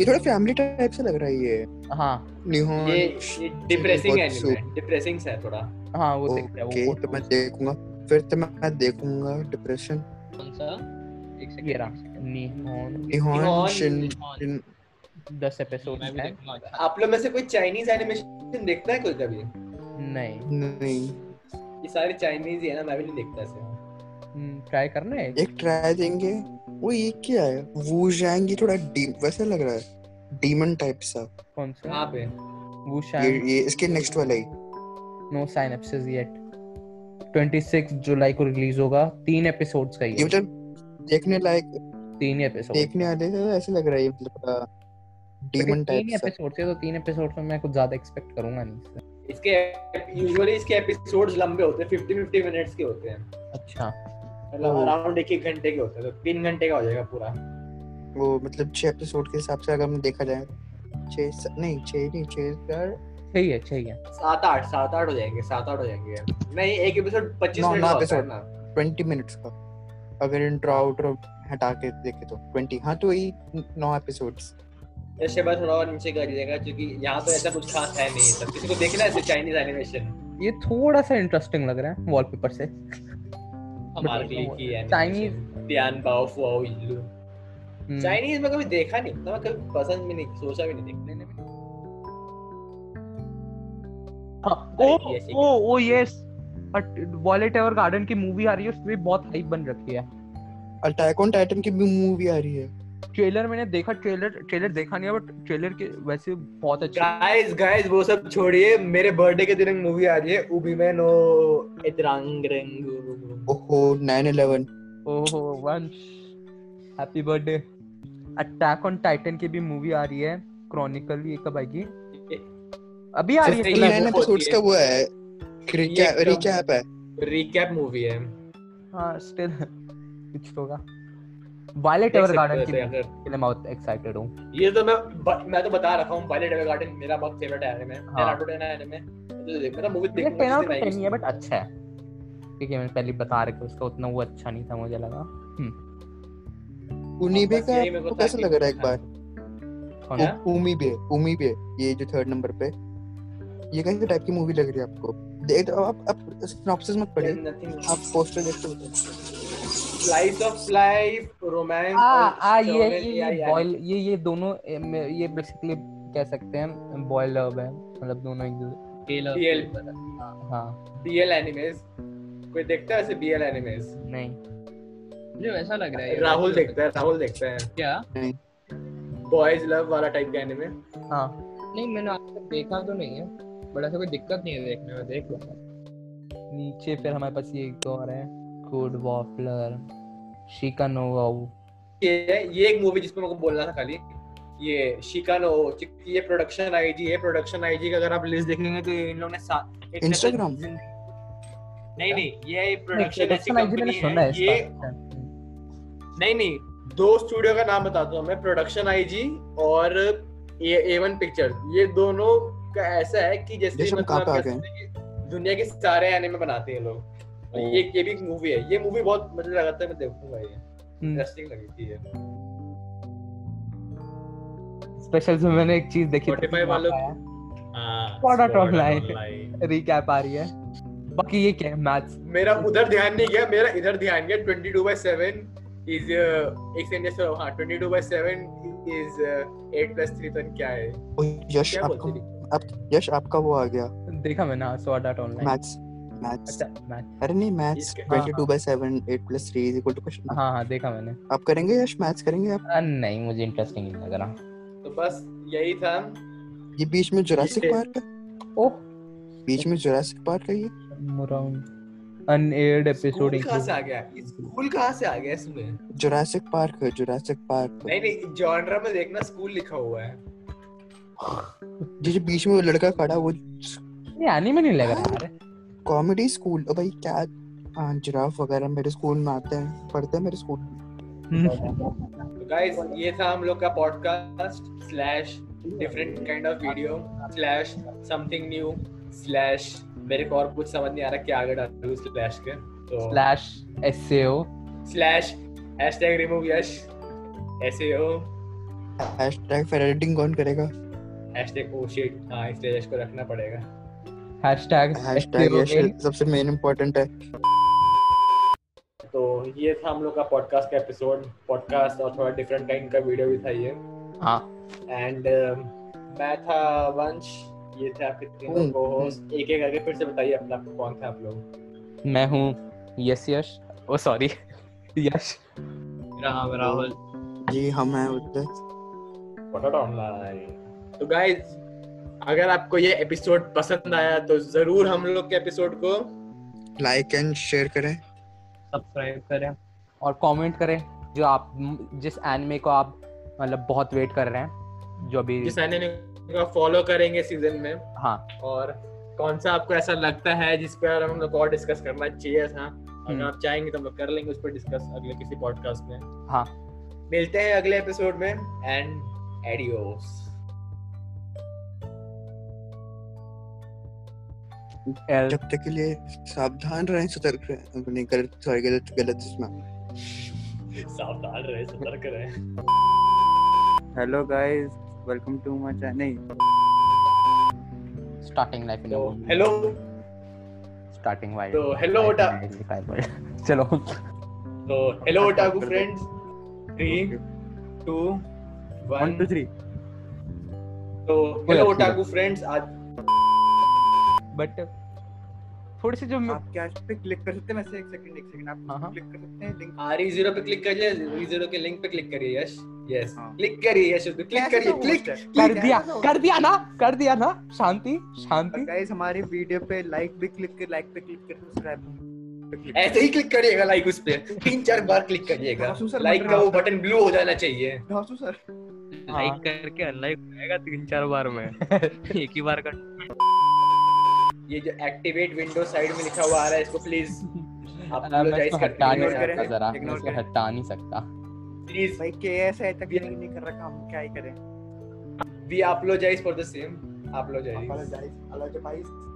ये थोड़ा फैमिली टाइप से लग रहा है ये। हाँ। निहोन ये ये डिप्रेसिंग। एनिमे है डिप्रेसिंग है थोड़ा। हाँ वो दिख रहा ओके है तो मैं देखूँगा। फिर तो मैं देखूँगा डिप्रेशन कौन सा एक ये सेकंड रहा निहोन। Nihon Shin Shin. दस एपिसोड मैं है। अच्छा। आप लोग में से कोई चाइनीज़ एनिमेशन देखता है कोई कभी? नहीं। नहीं। ये सारे चाइनीज़ ही है ना मैं भी नहीं देखता ऐसे। ट्राई करना है। एक ट्राई देंगे। वो ये क्या है? वू जैंग ये थोड़ा डीप वैसा लग रहा है। डीमन टाइप सा। कौन सा? कहाँ पे? वो ये शायद ये इसके नेक्स्ट वाला ही। नो साइनेप्सिस येट 26 जुलाई को रिलीज़ होगा। तीन एपिसोड्स का ये ये मतलब देखने लायक तीन एपिसोड देखने वाले तो ऐसे लग रहा है ये मतलब डीमन टाइप तीन सा एपिसोड थे तो तीन एपिसोड में मैं कुछ ज़्यादा एक्सपेक्ट करूँगा नहीं। इसके यूजुअली इसके एपिसोड्स लंबे होते हैं 50 50 मिनट्स के होते हैं। अच्छा। मतलब। अराउंड एक एक घंटे के होते हैं तो तीन घंटे का हो जाएगा पूरा। वो मतलब छह एपिसोड के हिसाब से अगर हम देखा जाए छह नहीं छह नहीं छह चार सही है सही है। सात आठ सात आठ हो जाएँगे सात आठ हो जाएँगे। नहीं एक एपिसोड पच्चीस मिनट का होता है ना। ट्वेंटी मिनट्स का। अगर इंट्रो आउट्रो हटा के देखे तो। ट्वेंटी हाँ तो वही नौ एपिसोड्स इसके बाद थोड़ा और नीचे कर लीजिएगा क्योंकि यहाँ तो ऐसा कुछ खास है नहीं। सब किसी को देखना है चाइनीज़ एनिमेशन ये थोड़ा सा इंटरेस्टिंग लग रहा है वॉलपेपर से। हमारे लिए की Chinese- एनिमेशन टियान बाओ फुआओ इल्लू चाइनीज़ में कभी देखा नहीं? उतना मैं कभी पसंद भी नहीं सोचा भी नहीं देखने oh oh oh yes Violet Evergarden की मूवी आ रही है उसमें बहुत हाइप बन रखी है। अटैक ऑन टाइटन की भी मूवी आ रही है। ट्रेलर मैंने देखा ट्रेलर ट्रेलर देखा नहीं बट ट्रेलर के वैसे बहुत अच्छे। गाइस गाइस वो सब छोड़िए मेरे बर्थडे के दिन एक मूवी आ रही है उबीमे नो इतरांग ओहो 911 ओहो वंश। Happy birthday Attack on Titan की भी मूवी आ रही है क्रॉनिकल ये कब आएगी? अभी आ रही है सिर्फ़ फ़िलहाल। ये 89 वो एपिसोड्स का वो है। रिकैप रिकैप है। रिकैप मूवी है। हाँ स्टिल कुछ होगा। वायलेट एवर गार्डन की के लिए मैं बहुत एक्साइटेड हूँ। ये तो मैं मैं तो बता रखा हूँ वायलेट एवर गार्डन मेरा बहुत फेवरेट एनिमे है। हाँ। 10 आउट ऑफ़ 10 एनिमे तो देख मतलब मूवी टेन टेन ही है बट अच्छा है। क्योंकि मैंने पहले बता रखा उसका उतना वो अच्छा नहीं था मुझे लगा। उनीबे बस का मेरे को आपको कैसा लग रहा है एक बार? है। उमीबे उमीबे ये जो थर्ड नंबर पे। ये कैसे टाइप की मूवी लग रही है आपको? देख तो आप आप सिनॉप्सिस मत पढ़िए। आप पोस्टर देख के बताओ स्लाइस ऑफ़ लाइफ रोमांस आ आ ये ये बॉयल ये ये दोनों ये बेसिकली कह सकते हैं बॉयल लव है। मतलब दोनों एक दूसरे BL हाँ। बीएल एनिमेज कोई देखता है ऐसे बीएल एनिमेज नहीं। मुझे वैसा लग रहा है राहुल देखता है राहुल देखता है। क्या? बॉयज़ लव वाला टाइप का एनिमे हाँ। नहीं मैंने आज तक देखा तो नहीं है। बट ऐसा कोई दिक्कत नहीं है देखने में देख लूँगा। नीचे फिर हमारे पास ये एक और है गुड वॉफलर शिकानोवा ये ये एक मूवी जिसपे मेरे को बोलना था खाली। ये शिकानो ये प्रोडक्शन आईजी है प्रोडक्शन आईजी का अगर आप लिस्ट देखेंगे तो इन लोगों ने सा- एक Instagram? जिंदगी- नहीं नहीं ये प्रोडक्शन ऐसी मैंने कंपनी सुना है है ये इसका नहीं नहीं दो स्टूडियो का नाम बताता हूँ मैं प्रोडक्शन आईजी और ए ए वन पिक्चर ये दोनों का ऐसा है कि जैसे मतलब हैं दुनिया के सारे एनिमे बनाते हैं लोग। ये ये भी एक मूवी है। ये मूवी बहुत मुझे लगा था मैं देखूँगा ये। हम्म। इंटरेस्टिंग लगी थी ये। स्पेशल में मैंने एक चीज़ देखी Spotify वालों हाँ। Art Art Online। Online। आ रही है। बाकी ये क्या है? मैथ्स मेरा उधर ध्यान नहीं गया मेरा इधर ध्यान गया। 22 by 7 इज़ एक सेकंड से हाँ 22 by 7 इज़ 8 plus 3 तो क्या है? ओ, यश आपका आप यश आपका वो आ गया। देखा मैंने हाँ sort out online maths maths अच्छा अरे नहीं maths 22 by 7 8 plus 3 is equal to question हाँ हाँ देखा मैंने। आप करेंगे यश? मैथ्स करेंगे आप? आ, नहीं मुझे इंटरेस्टिंग नहीं लग रहा तो बस यही था। ये बीच में जुरासिक पार्क है। ओह बीच में जुरासिक पार्क है ये? अराउंड अनएयर्ड एपिसोड स्कूल कहाँ से आ गया? स्कूल कहाँ से आ गया इसमें? जुरासिक पार्क है जुरासिक पार्क नहीं नहीं जॉनरा में देखना स्कूल लिखा हुआ है। जो जो बीच में वो लड़का खड़ा वो ये एनीमे नहीं लग रहा यार कॉमेडी स्कूल ओ भाई क्या हाँ जिराफ वगैरह मेरे स्कूल में आते हैं पढ़ते हैं मेरे स्कूल में। तो गाइस ये था हम लोग का podcast slash different kind of video slash something new slash मेरे को और कुछ समझ नहीं आ रहा क्या आगे डालूं स्लैश के। तो slash SAO slash hashtag remove Yash हो हैशटैग फिर एडिटिंग कौन करेगा। हैशटैग ओ शिट हाँ इसलिए यश को रखना पड़ेगा। हैशटैग हैशटैग सबसे मेन इंपॉर्टेंट है। तो ये था हम लोग का पॉडकास्ट का एपिसोड पॉडकास्ट और थोड़ा डिफरेंट काइंड का वीडियो भी था ये। हाँ। एंड मैं था वंश ये थे आपके तीनों को होस्ट एक एक करके फिर से बताइए अपना कौन थे आप लोग? मैं हूँ यस यश। ओ सॉरी यश। राम राहुल। जी हम हैं उधर What online तो गाइस अगर आपको ये एपिसोड पसंद आया तो ज़रूर हम लोग के एपिसोड को लाइक एंड शेयर करें। सब्सक्राइब करें और कमेंट करें जो आप जिस एनिमे को आप मतलब बहुत वेट कर रहे हैं जो अभी जिस एनिमे को फॉलो करेंगे सीज़न में हाँ। और कौन सा आपको ऐसा लगता है जिस पर हम लोग और डिस्कस करना चाहिए था अगर हम्म। आप चाहेंगे तो हम लोग कर लेंगे उस पर डिस्कस अगले किसी पॉडकास्ट में। हाँ। मिलते हैं अगले एपिसोड में एंड एडियोस जब तक के लिए सावधान रहें सतर्क रहें। अपने गलत सॉरी गलत गलत इसमें सावधान रहे सतर्क रहे। Hello guys welcome to my channel नहीं। स्टार्टिंग लाइफ इन तो हेलो स्टार्टिंग वाइल्ड तो hello, ओटा। चलो। तो hello otaku friends three two one one two three तो हेलो ओटाकू फ्रेंड्स आज बट थोड़ी सी जो मैं आप इस पे क्लिक कर सकते हैं वैसे एक सेकंड एक सेकंड आप हाँ, हाँ। क्लिक कर सकते हैं लिंक आर ज़ीरो पे क्लिक करिए री ज़ीरो के लिंक पे क्लिक करिए यश। यस हाँ। क्लिक करिए यश क्लिक करिए क्लिक कर दिया कर दिया ना कर दिया ना। शांति शांति। गाइस हमारे वीडियो पे लाइक भी क्लिक कर लाइक पे क्लिक कर सब्सक्राइब ऐसे ही क्लिक करिएगा लाइक उस पे। तीन चार बार क्लिक करिएगा। लाइक का वो बटन ब्लू हो जाना चाहिए। कर। सर। लाइक हाँ। करके अनलाइक हो जाएगा तीन चार बार में। एक ही बार का ये जो एक्टिवेट विंडो साइड में लिखा हुआ आ रहा है इसको प्लीज़ आप मैं apologize हटा नहीं सकता जरा मैं इसको हटा नहीं सकता। प्लीज़ भाई के ऐसा है तक नहीं नहीं कर रहा काम क्या ही करें? We apologize for the same apologize. Apologize apologize.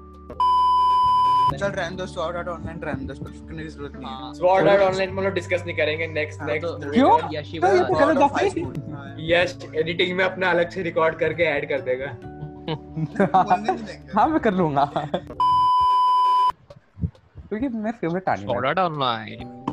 चल दो ऑनलाइन रहने दो करने की ज़रूरत नहीं है। स्वॉर्ड आर्ट ऑनलाइन में डिस्कस नहीं करेंगे। नेक्स्ट हाँ, नेक्स्ट तो- क्यों? ये तो है। हाँ। यश एडिटिंग में अपना अलग से रिकॉर्ड करके ऐड कर देंगे। हाँ मैं कर लूँगा। क्योंकि मैं फेवरेट आने वाला ऑनलाइन